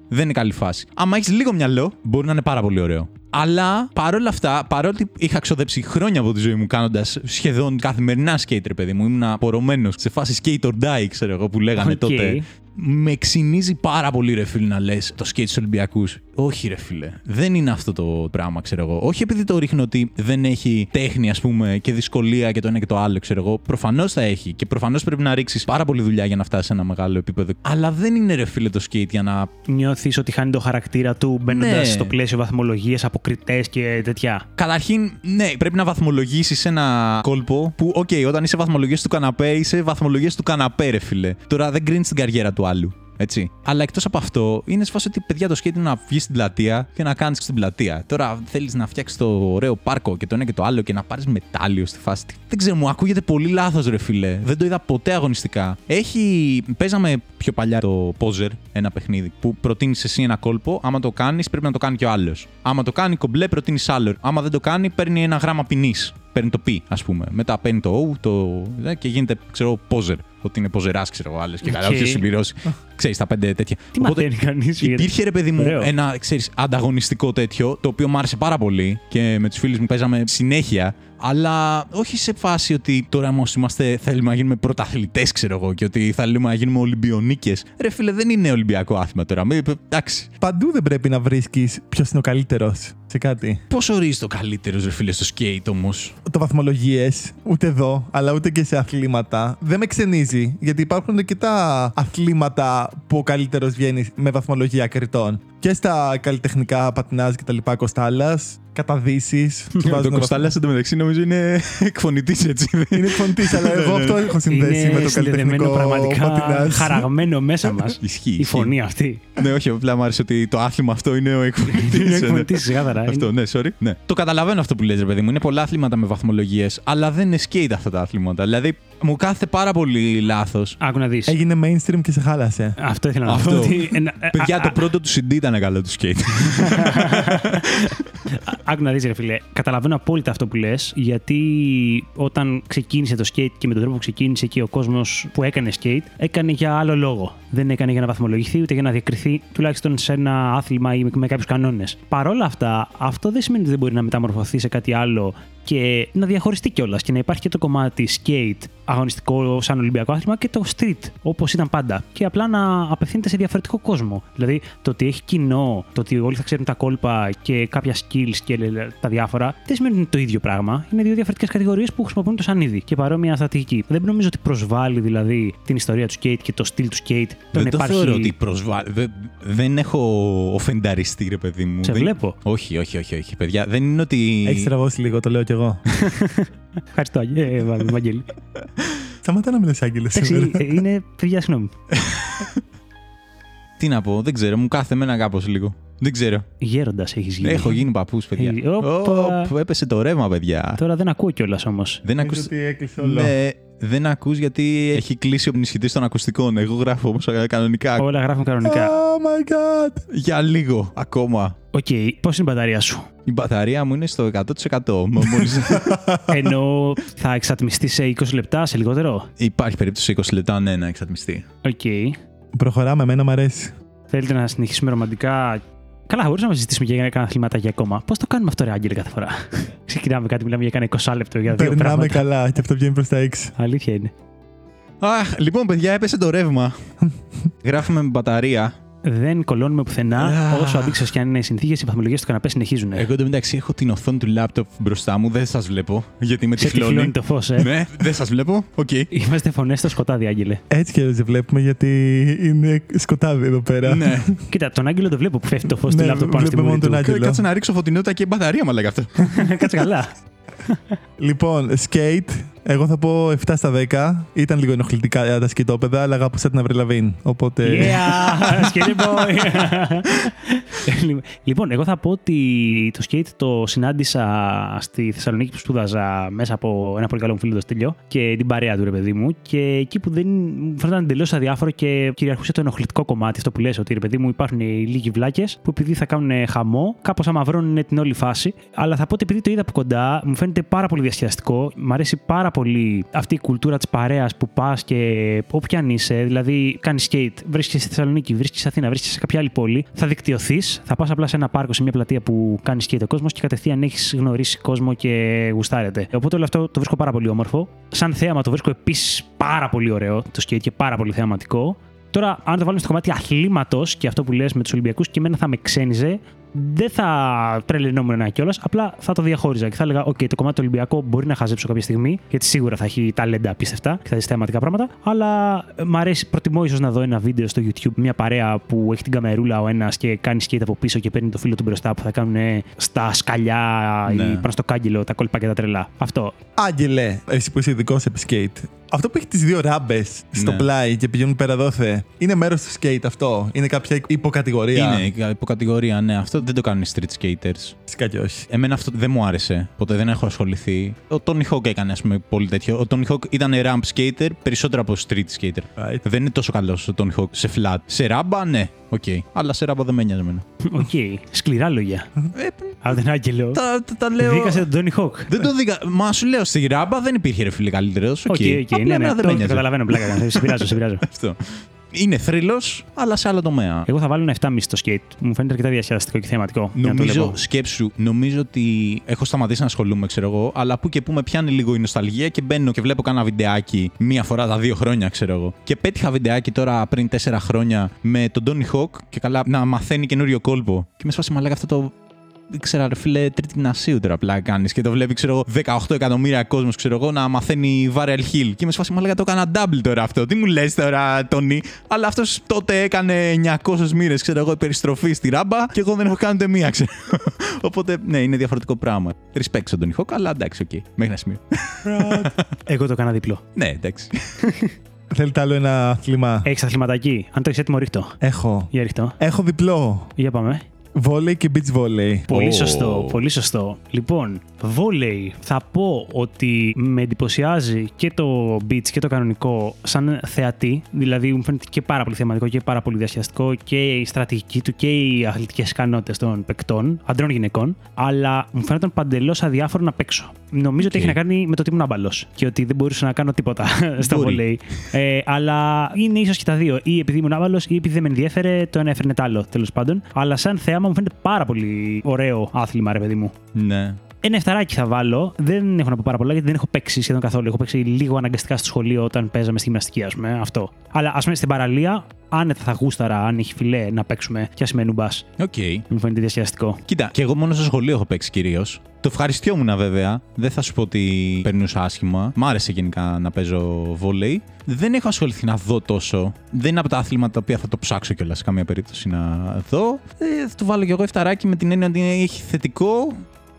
Δεν είναι καλή φάση. Άμα έχεις λίγο μυαλό, μπορεί να είναι πάρα πολύ ωραίο. Αλλά παρόλα αυτά, παρότι είχα ξοδέψει χρόνια από τη ζωή μου κάνοντας σχεδόν καθημερινά skate, ρε παιδί μου, ήμουν πωρωμένος σε φάση skate or die, ξέρω εγώ, που λέγανε Οκ. τότε. Με ξυνίζει πάρα πολύ, ρε φίλε, να λες το skate στους Ολυμπιακούς. Όχι, ρε φίλε. Δεν είναι αυτό το πράγμα, ξέρω εγώ. Όχι επειδή το ρίχνω ότι δεν έχει τέχνη, ας πούμε, και δυσκολία και το ένα και το άλλο, ξέρω εγώ. Προφανώς θα έχει και προφανώς πρέπει να ρίξεις πάρα πολύ δουλειά για να φτάσεις σε ένα μεγάλο επίπεδο. Αλλά δεν είναι, ρε φίλε, το skate για να Νιώθεις ότι χάνει το χαρακτήρα του μπαίνοντας Ναι. στο πλαίσιο βαθμολογίες, από κριτές και τέτοια. Καταρχήν, ναι, πρέπει να βαθμολογήσεις ένα κόλπο που, οκ, όταν είσαι βαθμολογίε του καναπέ, είσαι βαθμολογίε του καναπέ, ρε φίλε. Τώρα δεν κρίνεις την καριέρα του άλλου. Έτσι. Αλλά εκτός από αυτό, είναι σε φάση ότι παιδιά το skate είναι να βγεις στην πλατεία και να κάνεις στην πλατεία. Τώρα θέλεις να φτιάξεις το ωραίο πάρκο και το ένα και το άλλο και να πάρεις μετάλλιο στη φάση. Δεν ξέρω, μου ακούγεται πολύ λάθος, ρε φίλε. Δεν το είδα ποτέ αγωνιστικά. Έχει. Παίζαμε πιο παλιά το Poser, ένα παιχνίδι που προτείνεις εσύ ένα κόλπο. Άμα το κάνεις, πρέπει να το κάνει και ο άλλος. Άμα το κάνει κομπλέ, προτείνεις άλλο. Άμα δεν το κάνει, παίρνει ένα γράμμα ποινής. Παίρνει το P, ας πούμε. Μετά παίρνει το O το... ε, και γίνεται, ξέρω, Poser. Ότι είναι ποζεράς, ξέρω εγώ, άλλε και καλά. Οκ. Όποιος συμπληρώσει. Ξέρεις τα πέντε τέτοια. Τι μαθαίνει κανείς. Υπήρχε ρε παιδί μου Ωραίο. ένα ξέρεις, ανταγωνιστικό τέτοιο, το οποίο μου άρεσε πάρα πολύ και με τους φίλους μου παίζαμε συνέχεια. Αλλά όχι σε φάση ότι τώρα όμως είμαστε, θέλουμε να γίνουμε πρωταθλητές, ξέρω εγώ, και ότι θέλουμε να γίνουμε Ολυμπιονίκες. Ρε φίλε, δεν είναι Ολυμπιακό άθλημα τώρα. Μη- Εντάξει. Παντού δεν πρέπει να βρίσκεις ποιος είναι ο καλύτερος σε κάτι. Πώς ορίζεις το καλύτερος, ρε φίλε, στο skate όμως; Το βαθμολογίες, ούτε εδώ, αλλά ούτε και σε αθλήματα, δεν με ξενίζει. Γιατί υπάρχουν αρκετά αθλήματα που ο καλύτερος βγαίνει με βαθμολογία κριτών. Και στα καλλιτεχνικά πατινάζ και τα λοιπά, κοστάλα, καταδύσεις. Το Κωνστάλλα εντωμεταξύ νομίζω είναι εκφωνητής έτσι. Είναι εκφωνητής, αλλά εγώ αυτό έχω συνδέσει είναι με το συνδεδεμένο καλλιτεχνικό πραγματικά πατινάζ. χαραγμένο μέσα μας. Ισχύει, Η ισχύει. φωνή αυτή. ναι, όχι, απλά μου άρεσε ότι το άθλημα αυτό είναι ο εκφωνητής. Είναι εκφωνητής ξεκάθαρα. Αυτό, ναι, sorry. Ναι. Το καταλαβαίνω αυτό που λες, ρε παιδί μου. Είναι πολλά αθλήματα με βαθμολογίες, αλλά δεν είναι skate αυτά τα αθλήματα. Δηλαδή, μου κάθεται πάρα πολύ λάθος. Άκου να δεις. Έγινε mainstream και σε χάλασε. Αυτό ήθελα να Αυτό. πω. ότι- ε, ε, Παιδιά, α, το α, πρώτο του CD ήταν καλό του skate. Άκου να δεις ρε φίλε, καταλαβαίνω απόλυτα αυτό που λες, γιατί όταν ξεκίνησε το skate και με τον τρόπο που ξεκίνησε και ο κόσμος που έκανε skate, έκανε για άλλο λόγο. Δεν έκανε για να βαθμολογηθεί ούτε για να διακριθεί τουλάχιστον σε ένα άθλημα ή με, με κάποιους κανόνες. Παρ' όλα αυτά, αυτό δεν σημαίνει ότι δεν μπορεί να μεταμορφωθεί σε κάτι άλλο και να διαχωριστεί κιόλας και να υπάρχει και το κομμάτι skate αγωνιστικό σαν Ολυμπιακό άθλημα και το street όπως ήταν πάντα. Και απλά να απευθύνεται σε διαφορετικό κόσμο. Δηλαδή το ότι έχει κοινό, το ότι όλοι θα ξέρουν τα κόλπα και κάποια skills και τα διάφορα, δεν σημαίνει ότι είναι το ίδιο πράγμα. Είναι δύο διαφορετικές κατηγορίες που χρησιμοποιούν το σαν είδη και παρόμοια στρατηγική. Δεν νομίζω ότι προσβάλλει δηλαδή την ιστορία του skate και το στυλ του skate. Το Δεν να το υπάρχει... θεωρώ ότι προσβάλλει. Δεν, δεν έχω οφενταριστεί, ρε παιδί μου. Σε Δεν- βλέπω. Όχι, όχι, όχι, όχι, παιδιά. Δεν είναι ότι. Έχεις τραβώσει λίγο, το λέω κι εγώ. Ευχαριστώ, Άγγε- ε, Βα- Βαγγέλη. Σταματά να μιλάς Άγγελε Εντάξει, σήμερα. ε, είναι παιδιά, συγγνώμη. Τι να πω, δεν ξέρω. Μου κάθεται εμένα κάπως λίγο. Δεν ξέρω. Γέροντας έχεις γίνει. Έχω γίνει παππούς, παιδιά. Ε, όπα. Ωπ, έπεσε το ρεύμα, παιδιά. Τώρα δεν ακούω κιόλας όμως. Δεν Νομίζω ακούς... ότι έκλεισε όλο. Ναι, δεν ακούς γιατί έχει κλείσει ο ενισχυτής των ακουστικών. Εγώ γράφω όμως κανονικά. Όλα γράφουν κανονικά. Oh my god! Για λίγο ακόμα. Οκ, πώς είναι η μπαταρία σου; Η μπαταρία μου είναι στο 100%. Μα μόλις... Ενώ θα εξατμιστεί σε 20 λεπτά, σε λιγότερο; Υπάρχει περίπτωση 20 λεπτά ναι, να εξατμιστεί. Οκ. Προχωράμε, εμένα μου αρέσει. Θέλετε να συνεχίσουμε ρομαντικά. Καλά, θα μπορούσαμε να συζητήσουμε και για κάνα αθληματάκι ακόμα. Πώς το κάνουμε αυτό, ρε Άγγελε, κάθε φορά; Ξεκινάμε κάτι, μιλάμε για κάνα 20 λεπτό για δύο Περνάμε πράγματα. καλά και αυτό βγαίνει προς τα έξι. Αλήθεια είναι. Αχ, λοιπόν παιδιά έπεσε το ρεύμα. Γράφουμε με μπαταρία. Δεν κολώνουμε πουθενά. Α. Όσο αντίξοες και αν είναι οι συνθήκες, οι βαθμολογίες του καναπέ συνεχίζουν. Εγώ εντωμεταξύ έχω την οθόνη του λάπτοπ μπροστά μου. Δεν σας βλέπω. Γιατί με Σε τυφλώνει. τυφλώνει το φως, ε; ναι, δεν σας βλέπω. Οκ. Είμαστε φωνές στο σκοτάδι, Άγγελε. Έτσι και δεν βλέπουμε γιατί είναι σκοτάδι εδώ πέρα. ναι. Κοίτα, τον Άγγελο το βλέπω που φεύγει το φως του Ναι, λάπτοπ πάνω στη βλέπουμε μούρη μόνο του. τον Άγγελο. Κάτσε να ρίξω φωτεινότητα και μπαταρία, μα λέγα αυτό. Κάτσε καλά. Λοιπόν, skate, Εγώ θα πω 7 στα 10. Ήταν λίγο ενοχλητικά τα σκητόπεδα, αλλά αγάπησα την Αυριλαβίν. Οπότε. Yeah, skate boy. λοιπόν, εγώ θα πω ότι το skate το συνάντησα στη Θεσσαλονίκη που σπούδαζα μέσα από ένα πολύ καλό μου φίλο το Στέλιο και την παρέα του ρε παιδί μου. Και εκεί που δεν μου φαίνονταν εντελώς αδιάφορο και κυριαρχούσε το ενοχλητικό κομμάτι, αυτό που λες, ότι ρε παιδί μου υπάρχουν οι λίγοι βλάκες που επειδή θα κάνουν χαμό, κάπως αμαυρώνουν την όλη φάση. Αλλά θα πω ότι επειδή το είδα από κοντά, μου φαίνεται πάρα πολύ διασκεδαστικό. Μ' αρέσει πάρα πολύ αυτή η κουλτούρα της παρέας που πας και όποια αν είσαι, δηλαδή κάνεις skate, βρίσκεσαι στη Θεσσαλονίκη, βρίσκεσαι σε Αθήνα, βρίσκεσαι σε κάποια άλλη πόλη, θα δικτυωθείς, θα πας απλά σε ένα πάρκο, σε μια πλατεία που κάνει skate ο κόσμος και κατευθείαν έχεις γνωρίσει κόσμο και γουστάρετε. Οπότε όλο αυτό το βρίσκω πάρα πολύ όμορφο. Σαν θέαμα το βρίσκω επίσης πάρα πολύ ωραίο το skate και πάρα πολύ θεαματικό. Τώρα, αν το βάλουμε στο κομμάτι αθλήματος και αυτό που λες με τους Ολυμπιακούς, και εμένα θα με ξένιζε, δεν θα τρελαινόμουν κιόλας, απλά θα το διαχώριζα και θα έλεγα: OK, το κομμάτι του Ολυμπιακό μπορεί να χαζέψω κάποια στιγμή, γιατί σίγουρα θα έχει ταλέντα απίστευτα και θα δεις θεματικά πράγματα. Αλλά μ' αρέσει, προτιμώ ίσως να δω ένα βίντεο στο YouTube, μια παρέα που έχει την καμερούλα ο ένας και κάνει skate από πίσω και παίρνει το φίλο του μπροστά που θα κάνουν στα σκαλιά Ναι. ή πάνω στο κάγκελο τα κόλπα και τα τρελά. Αυτό. Άγγελε, εσύ που είσαι ειδικός σε skate. Αυτό που έχει τις δύο ράμπες στο Ναι. πλάι και πηγαίνουν πέρα δόθε, είναι μέρος του skate αυτό; Είναι κάποια υποκατηγορία; Είναι υποκατηγορία, ναι. Αυτό δεν το κάνουν οι street skaters. Φυσικά και όχι. Εμένα αυτό δεν μου άρεσε. Ποτέ δεν έχω ασχοληθεί. Ο Tony Hawk έκανε, ας πούμε, πολύ τέτοιο. Ο Tony Hawk ήταν ramp skater περισσότερο από street skater. Right. Δεν είναι τόσο καλός ο Tony Hawk σε flat. Σε ράμπα, ναι, οκ. Αλλά σε ράμπα δεν με νοιάζει εμένα. Οκ. Σκληρά λόγια. Ε, Από τον Άγγελο. τα, τα, τα λέω. Δίκασε τον Tony Hawk. Δεν το δίκα. Μα σου λέω στη ράμπα δεν υπήρχε ρε φίλε καλύτερος. Οκ, Οκ, οκ. Απλά Ναι, εμένα ναι, δεν το με νοιάζει. καταλαβαίνω πλάκα. κάνω. Σε πειράζω, σε πειράζω. Αυτό. Είναι θρύλος, αλλά σε άλλο τομέα. Εγώ θα βάλω ένα 7,5 στο skate. Μου φαίνεται αρκετά διασκεδαστικό και θεματικό. για να το Νομίζω, βλέπω. σκέψου, νομίζω ότι έχω σταματήσει να ασχολούμαι, ξέρω εγώ, αλλά που και που με πιάνει λίγο η νοσταλγία και μπαίνω και βλέπω κάνα βιντεάκι μία φορά τα δύο χρόνια, ξέρω εγώ. Και πέτυχα βιντεάκι τώρα πριν τέσσερα χρόνια με τον Tony Hawk και καλά να μαθαίνει καινούριο κόλπο. Και με σπάσει μαλάκα αυτό το. Δεν ξέρω, ρε φίλε, τρίτη γυμνασίου τώρα απλά κάνεις και το βλέπει, ξέρω εγώ, 18 εκατομμύρια κόσμος, ξέρω εγώ, να μαθαίνει varial heel. Και με σπάσει μαλάκα το έκανα double τώρα αυτό. Τι μου λες τώρα, Tony; Αλλά αυτός τότε έκανε 900 μοίρες, ξέρω εγώ, περιστροφή στη ράμπα και εγώ δεν έχω κάνει ούτε μία, ξέρω. Οπότε, ναι, είναι διαφορετικό πράγμα. Respect στον Tony Hawk, αλλά εντάξει, οκ. Μέχρι ένα σημείο. Εγώ το έκανα διπλό. ναι, εντάξει. Θέλετε άλλο ένα άθλημα. Έχεις αθληματάκι; Αν το έχεις έτοιμο, ρίχ' το. Έχω. Για ρίχ' το. Έχω διπλό. Για πάμε. Βόλεϊ και beach volley. Πολύ Ω. σωστό, πολύ σωστό. Λοιπόν, βόλεϊ. Θα πω ότι με εντυπωσιάζει και το beach και το κανονικό σαν θεατή. Δηλαδή, μου φαίνεται και πάρα πολύ θεματικό και πάρα πολύ διασκεδαστικό και η στρατηγική του και οι αθλητικές ικανότητες των παικτών, αντρών γυναικών. Αλλά μου φαίνεται παντελώς αδιάφορο να παίξω. Νομίζω ότι Οκ. έχει να κάνει με το ότι ήμουν άμπαλος και ότι δεν μπορούσα να κάνω τίποτα στο Μπορεί. βόλεϊ. Ε, αλλά είναι ίσως και τα δύο. Ή επειδή ήμουν άμπαλος ή επειδή δεν με ενδιέφερε, το ένα έφερνε το άλλο τέλος πάντων. Αλλά σαν θέαμα μου φαίνεται πάρα πολύ ωραίο άθλημα, ρε παιδί μου. ναι. Ένα εφταράκι θα βάλω. Δεν έχω να πω πάρα πολλά γιατί δεν έχω παίξει σχεδόν καθόλου. Έχω παίξει λίγο αναγκαστικά στο σχολείο όταν παίζαμε στη γυμναστική, ας πούμε. Αυτό. Αλλά ας πούμε στην παραλία, άνετα θα γούσταρα, αν έχει φιλέ, να παίξουμε και ας είμαι νουμπάς. Οκ. Μου φαίνεται διασκεδαστικό. Κοίτα, και εγώ μόνο στο σχολείο έχω παίξει κυρίως. Το ευχαριστιόμουν βέβαια. Δεν θα σου πω ότι περνούσα άσχημα. Μ' άρεσε γενικά να παίζω βόλεϊ. Δεν έχω ασχοληθεί να δω τόσο. Δεν είναι από τα άθληματα τα οποία θα το ψάξω κιόλας σε καμία περίπτωση να δω. Ε, θα το βάλω κι εγώ εφταράκι με την έννοια ότι έχει θετικό.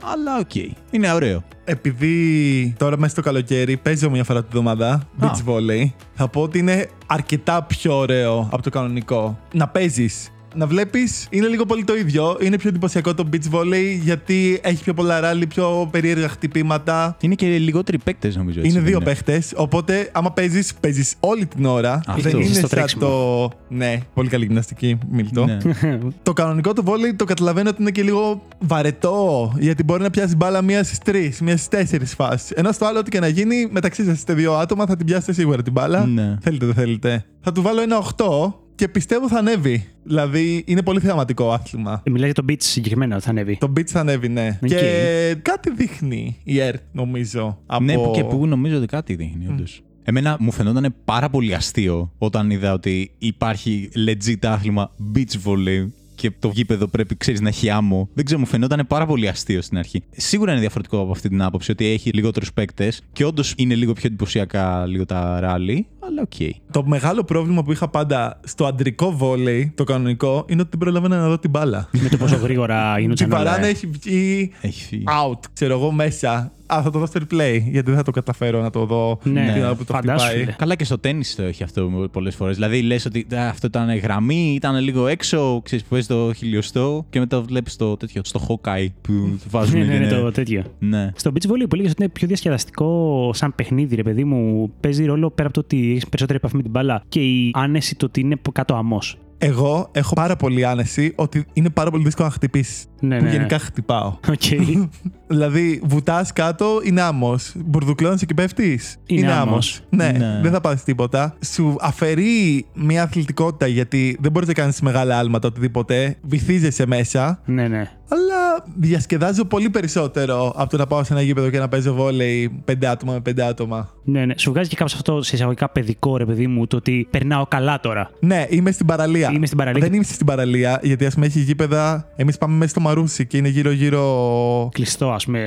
Αλλά οκ. Είναι ωραίο. Επειδή τώρα μέσα στο καλοκαίρι παίζω μια φορά τη βδομάδα beach volley, θα πω ότι είναι αρκετά πιο ωραίο από το κανονικό. Να παίζεις. Να βλέπεις, είναι λίγο πολύ το ίδιο. Είναι πιο εντυπωσιακό το beach volley γιατί έχει πιο πολλά ράλι, πιο περίεργα χτυπήματα. Είναι και λιγότεροι παίκτες νομίζω. Έτσι, είναι δεν δύο παίχτε. Οπότε, άμα παίζεις, παίζεις όλη την ώρα. Αυτό. Δεν είναι Στο σαν τρέξιμο. το. Ναι, πολύ καλή γυμναστική, Μίλτο. Ναι. Το κανονικό του βόλεϊ το καταλαβαίνω ότι είναι και λίγο βαρετό. Γιατί μπορεί να πιάσει μπάλα μία στις τρεις, μία στις τέσσερις φάσει. Ενώ στο άλλο, ό,τι και να γίνει, μεταξύ σας είστε δύο άτομα, θα την πιάσετε σίγουρα την μπάλα. Ναι. Θέλετε, δεν θέλετε. Θα του βάλω ένα 8 και πιστεύω θα ανέβει. Δηλαδή είναι πολύ θεαματικό άθλημα. Ε, Μιλάει για το beach συγκεκριμένα ότι θα ανέβει. Το beach θα ανέβει, ναι. Οκ. Και κάτι δείχνει η ΕΡΤ, νομίζω. Από... Ναι, που και που νομίζω ότι κάτι δείχνει, όντως. Εμένα μου φαινόταν πάρα πολύ αστείο όταν είδα ότι υπάρχει legit άθλημα beach volley και το γήπεδο πρέπει, ξέρεις, να έχει άμμο. Δεν ξέρω, μου φαινόταν πάρα πολύ αστείο στην αρχή. Σίγουρα είναι διαφορετικό από αυτή την άποψη ότι έχει λιγότερους παίκτες και όντως είναι λίγο πιο εντυπωσιακά λίγο τα ράλι. Αλλά οκ. Το μεγάλο πρόβλημα που είχα πάντα στο αντρικό βόλεϊ, το κανονικό, είναι ότι δεν προλαβαίνα να δω την μπάλα. Με το πόσο γρήγορα Την γίνονταν όλα. παράνα ε. έχει βγει Έχει φύγει. out, ξέρω εγώ, μέσα. Α, θα το δω στο replay, γιατί δεν θα το καταφέρω να το δω Ναι, την ώρα που το φαντάσου, χτυπάει. φίλε. Καλά και στο τέννη το έχει αυτό πολλές φορές. Δηλαδή λες ότι «Α, αυτό ήταν γραμμή, ήταν λίγο έξω, ξέρεις που παίζει το χιλιοστό και μετά βλέπεις το τέτοιο στο Hawkeye που του βάζουν. Ναι, ναι, και ναι, είναι- το τέτοιο. ναι. Στο beach volley που έλεγε ότι είναι πιο διασκεδαστικό σαν παιχνίδι, ρε παιδί μου, παίζει ρόλο πέρα από το ότι έχει περισσότερη επαφή με την μπάλα και η άνεση το ότι είναι κάτω αμός. Εγώ έχω πάρα πολύ άνεση ότι είναι πάρα πολύ δύσκολο να χτυπήσεις. Ναι, που ναι. γενικά χτυπάω. Οκ. δηλαδή, βουτάς κάτω, είναι άμμος. Μπουρδουκλώνεις και πέφτεις. Είναι άμμος. άμμος. Ναι, Ναι. δεν θα πάθεις τίποτα. Σου αφαιρεί μια αθλητικότητα γιατί δεν μπορείς να κάνεις μεγάλα άλματα οτιδήποτε. Βυθίζεσαι μέσα. ναι, ναι. Αλλά διασκεδάζω πολύ περισσότερο από το να πάω σε ένα γήπεδο και να παίζω βόλεϊ πέντε άτομα με πέντε άτομα. Ναι, ναι. Σου βγάζει και κάπως αυτό σε εισαγωγικά παιδικό, ρε παιδί μου, το ότι περνάω καλά τώρα. Ναι, είμαι στην παραλία. Είμαι στην παραλία. Δεν είμαι στην παραλία, γιατί ας πούμε έχει γήπεδα. Εμείς πάμε μέσα στο Μαρούσι και είναι γύρω-γύρω. Κλειστό, ας πούμε,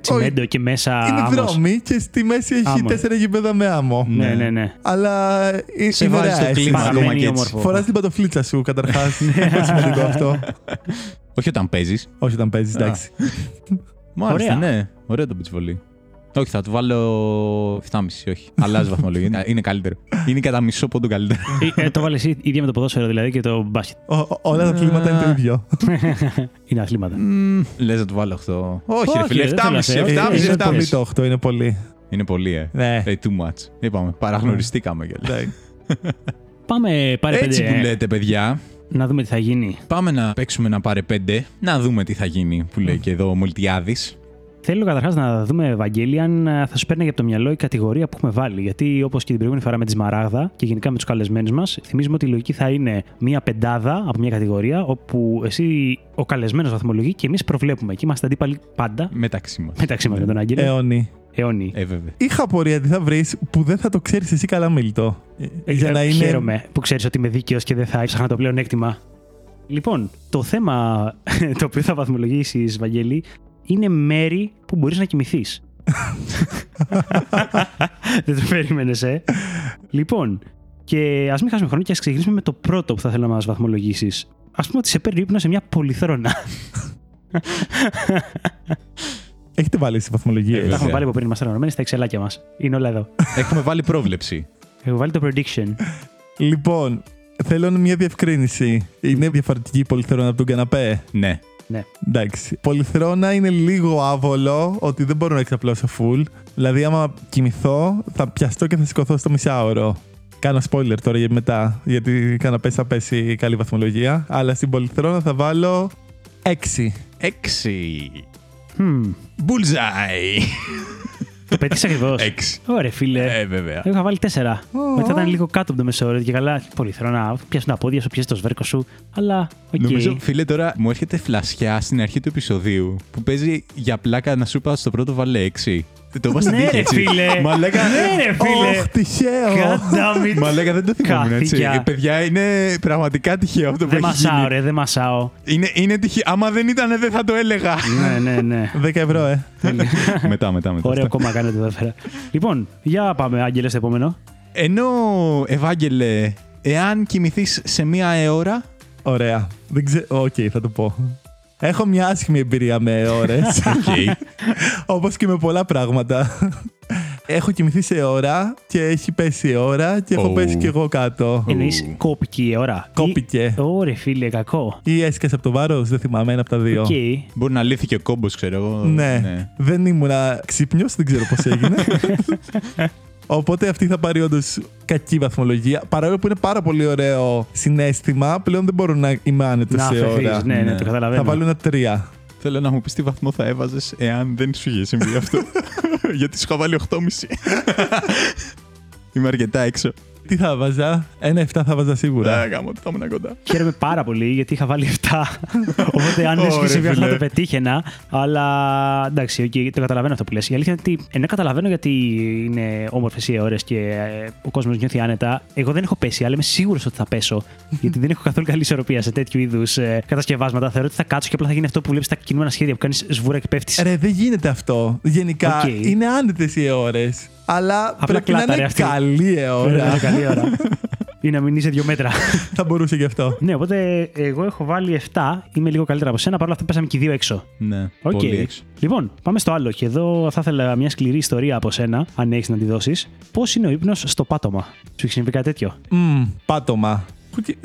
τσιμέντο και μέσα. Είναι άμμος. δρόμοι και στη μέση έχει Άμμος. τέσσερα γήπεδα με άμμο. Ναι, ναι, ναι. Αλλά ε, Σε είναι βάζει ωραία στο αίσθηση. κλίμα ακόμα Παραμένει και έτσι. όμορφο. Φοράς την παντοφλίτσα σου καταρχάς. είναι σημαντικό αυτό. Όχι όταν παίζεις. Όχι όταν παίζεις, εντάξει. Μάλιστα, Ωραία. ναι. Ωραίο το beach volley. Όχι, θα του βάλω 7,5, όχι. Αλλάζει βαθμολογία. Είναι- Είναι καλύτερο. Είναι κατά μισό πόντο καλύτερο. Ε, ε, το βάλες εσύ ίδια με το ποδόσφαιρο δηλαδή και το μπάσκετ. Ο- ο- όλα τα αθλήματα είναι το ίδιο. Είναι αθλήματα. Λες να του βάλω 8. Όχι, Όχι, ρε φίλε, δεν θέλω να 7,5. σε- Ε, 7,5. Είναι πολύ 7,5. το 8, είναι πολύ. Είναι πολύ, ε. Ναι. Ε, too much. Είπαμε, παραγνωριστήκαμε κιόλα. Εντάξει. Πάμε, πάρε Έτσι πέντε. που ε, λέτε, παιδιά, Να δούμε τι θα γίνει. πάμε να παίξουμε να πάρε 5. Να δούμε τι θα γίνει, που λέει και εδώ ο Μολτιάδης. Θέλω καταρχάς να δούμε, Ευαγγέλη, αν ε, θα σου παίρνει από το μυαλό η κατηγορία που έχουμε βάλει. Γιατί όπως και την προηγούμενη φορά με τη Σμαράγδα και γενικά με τους καλεσμένους μας, θυμίζουμε ότι η λογική θα είναι μία πεντάδα από μια κατηγορία, όπου εσύ ο καλεσμένος βαθμολογεί και εμείς προβλέπουμε. Και είμαστε αντίπαλοι πάντα Μεταξύ μας. μεταξύ μας με τον Άγγελο. Αιώνι. Αιώνιοι. Ε, βέβαια. Είχα απορία τι θα βρεις που δεν θα το ξέρεις εσύ καλά, Μίλτο. Ε, Για να Ε, είναι. Χαίρομαι που ξέρεις ότι είμαι δίκαιος και δεν θα έψαχνα το πλέον έκτημα. Λοιπόν, το θέμα το οποίο θα βαθμολογήσεις, Βαγγέλη, είναι μέρη που μπορείς να κοιμηθείς. δεν το περίμενες, ε; Λοιπόν, και ας μην χάσουμε χρόνο και ας ξεκινήσουμε με το πρώτο που θα θέλω να μας βαθμολογήσεις. Α πούμε ότι σε παίρνει ύπνο σε μια πολυθρόνα. Έχετε βάλει εσύ βαθμολογίε. Ε, Τα έχουμε Βέβαια. βάλει από πριν, είμαστε οργανωμένοι στα εξελάκια μας. Είναι όλα εδώ. Έχουμε βάλει πρόβλεψη. Έχω βάλει το prediction. Λοιπόν, θέλω μια διευκρίνηση. Είναι διαφορετική η πολυθρόνα από τον καναπέ; Ναι. Ναι. Εντάξει. Πολυθρόνα είναι λίγο άβολο ότι δεν μπορώ να εξαπλώσω full. Δηλαδή, άμα κοιμηθώ, θα πιαστώ και θα σηκωθώ στο μισάωρο. Κάνω spoiler τώρα για μετά, γιατί καναπές θα πέσει καλή βαθμολογία. Αλλά στην πολυθρόνα θα βάλω 6. 6. Hmm, Bullseye. το πετύχει ακριβώς. 6. Ωραία, φίλε. Ε, βέβαια. Εγώ είχα βάλει 4. Μετά ήταν λίγο κάτω από το μεσόωρο και καλά. Πολυθρόνα, πιάσουν τα πόδια σου, πιάσει το σβέρκο σου. Αλλά, οκ. Νομίζω, φίλε, τώρα μου έρχεται φλασιά στην αρχή του επεισοδίου που παίζει για πλάκα να σου είπα στο πρώτο βάλε 6. Το είπα στην Ναι, τύχη, ρε, έτσι; φίλε. Μαλάκα, Ναι, ρε, φίλε. Ωχ, τυχαίο! God damn it. Μαλάκα δεν το θυμόμουν έτσι. Καθήκια. Ε, Παιδιά, είναι πραγματικά τυχαίο αυτό που Δεν έχει μασάω, γίνει. ρε, δεν μασάω. Είναι, είναι τυχαίο. Άμα δεν ήταν, δεν θα το έλεγα. ναι, ναι, ναι. 10 ευρώ, ε. μετά, μετά, μετά. Ωραίο αυτό. κόμμα κάνετε εδώ πέρα. Λοιπόν, για πάμε, Άγγελε, στο επόμενο. Ενώ, Ευάγγελε, εάν κοιμηθείς σε μία αιώρα. Ωραία. Δεν ξέρω. Οκ, θα το πω. Έχω μια άσχημη εμπειρία με αιώρες. Οκ. Όπως και με πολλά πράγματα. Έχω κοιμηθεί σε αιώρα και έχει πέσει η αιώρα και έχω Ου. πέσει κι εγώ κάτω. Εννοείς κόπηκε η αιώρα. Κόπηκε. Ωρε, φίλε, κακό. Ή έσκασε από το βάρος, δεν θυμάμαι, ένα από τα δύο. Οκ. Μπορεί να λύθηκε ο κόμπος, ξέρω εγώ. Ναι. Δεν ήμουνα ξύπνιος, δεν ξέρω πώς έγινε. Οπότε αυτή θα πάρει όντως κακή βαθμολογία. Παρόλο που είναι πάρα πολύ ωραίο συνέστημα, πλέον δεν μπορώ να είμαι άνετο Να σε αφαιθείς, ώρα. ναι, ναι, Ναι. το Θα καταλαβαίνω. βάλω ένα τρία. Θέλω να μου πεις τι βαθμό θα έβαζες εάν δεν σου είχε συμβεί αυτό. Γιατί σου είχα βάλει 8,5. Είμαι αρκετά έξω. Τι θα βάζα, ένα 7 θα βάζα σίγουρα. Ναι, γάμο, θα ήμουν κοντά. Χαίρομαι πάρα πολύ γιατί είχα βάλει 7. Οπότε αν δεν σου Ωραία, συμβεί αυτό φίλε. το πετύχαινα. Αλλά εντάξει, οκ, το καταλαβαίνω αυτό που λες. Η αλήθεια είναι ότι ενώ καταλαβαίνω γιατί είναι όμορφες οι αιώρες και ε, ο κόσμος νιώθει άνετα, εγώ δεν έχω πέσει, αλλά είμαι σίγουρος ότι θα πέσω. γιατί δεν έχω καθόλου καλή ισορροπία σε τέτοιου είδους κατασκευάσματα. Θεωρώ ότι θα κάτσω και απλά θα γίνει αυτό που βλέπεις στα κινούμενα σχέδια που κάνεις σβούρα και πέφτεις. Ρε, δεν γίνεται αυτό. Γενικά Οκ. είναι άνετες οι αιώρες. Αλλά πρέπει να κλάταρε είναι αυτή. καλή Πρέπει να ώρα. είναι καλή ώρα. Ή να μην είσαι δύο μέτρα. Θα μπορούσε γι' αυτό. ναι, οπότε εγώ έχω βάλει 7. Είμαι λίγο καλύτερα από σένα. Παρ' όλα αυτά πέσαμε και οι δύο έξω. Ναι, ΟΚ. πολύ έξω. Λοιπόν, πάμε στο άλλο. Και εδώ θα ήθελα μια σκληρή ιστορία από σένα, αν έχεις να τη δώσεις. Πώς είναι ο ύπνος στο πάτωμα; Σου έχει συμβεί κάτι τέτοιο; Μμ, πάτωμα.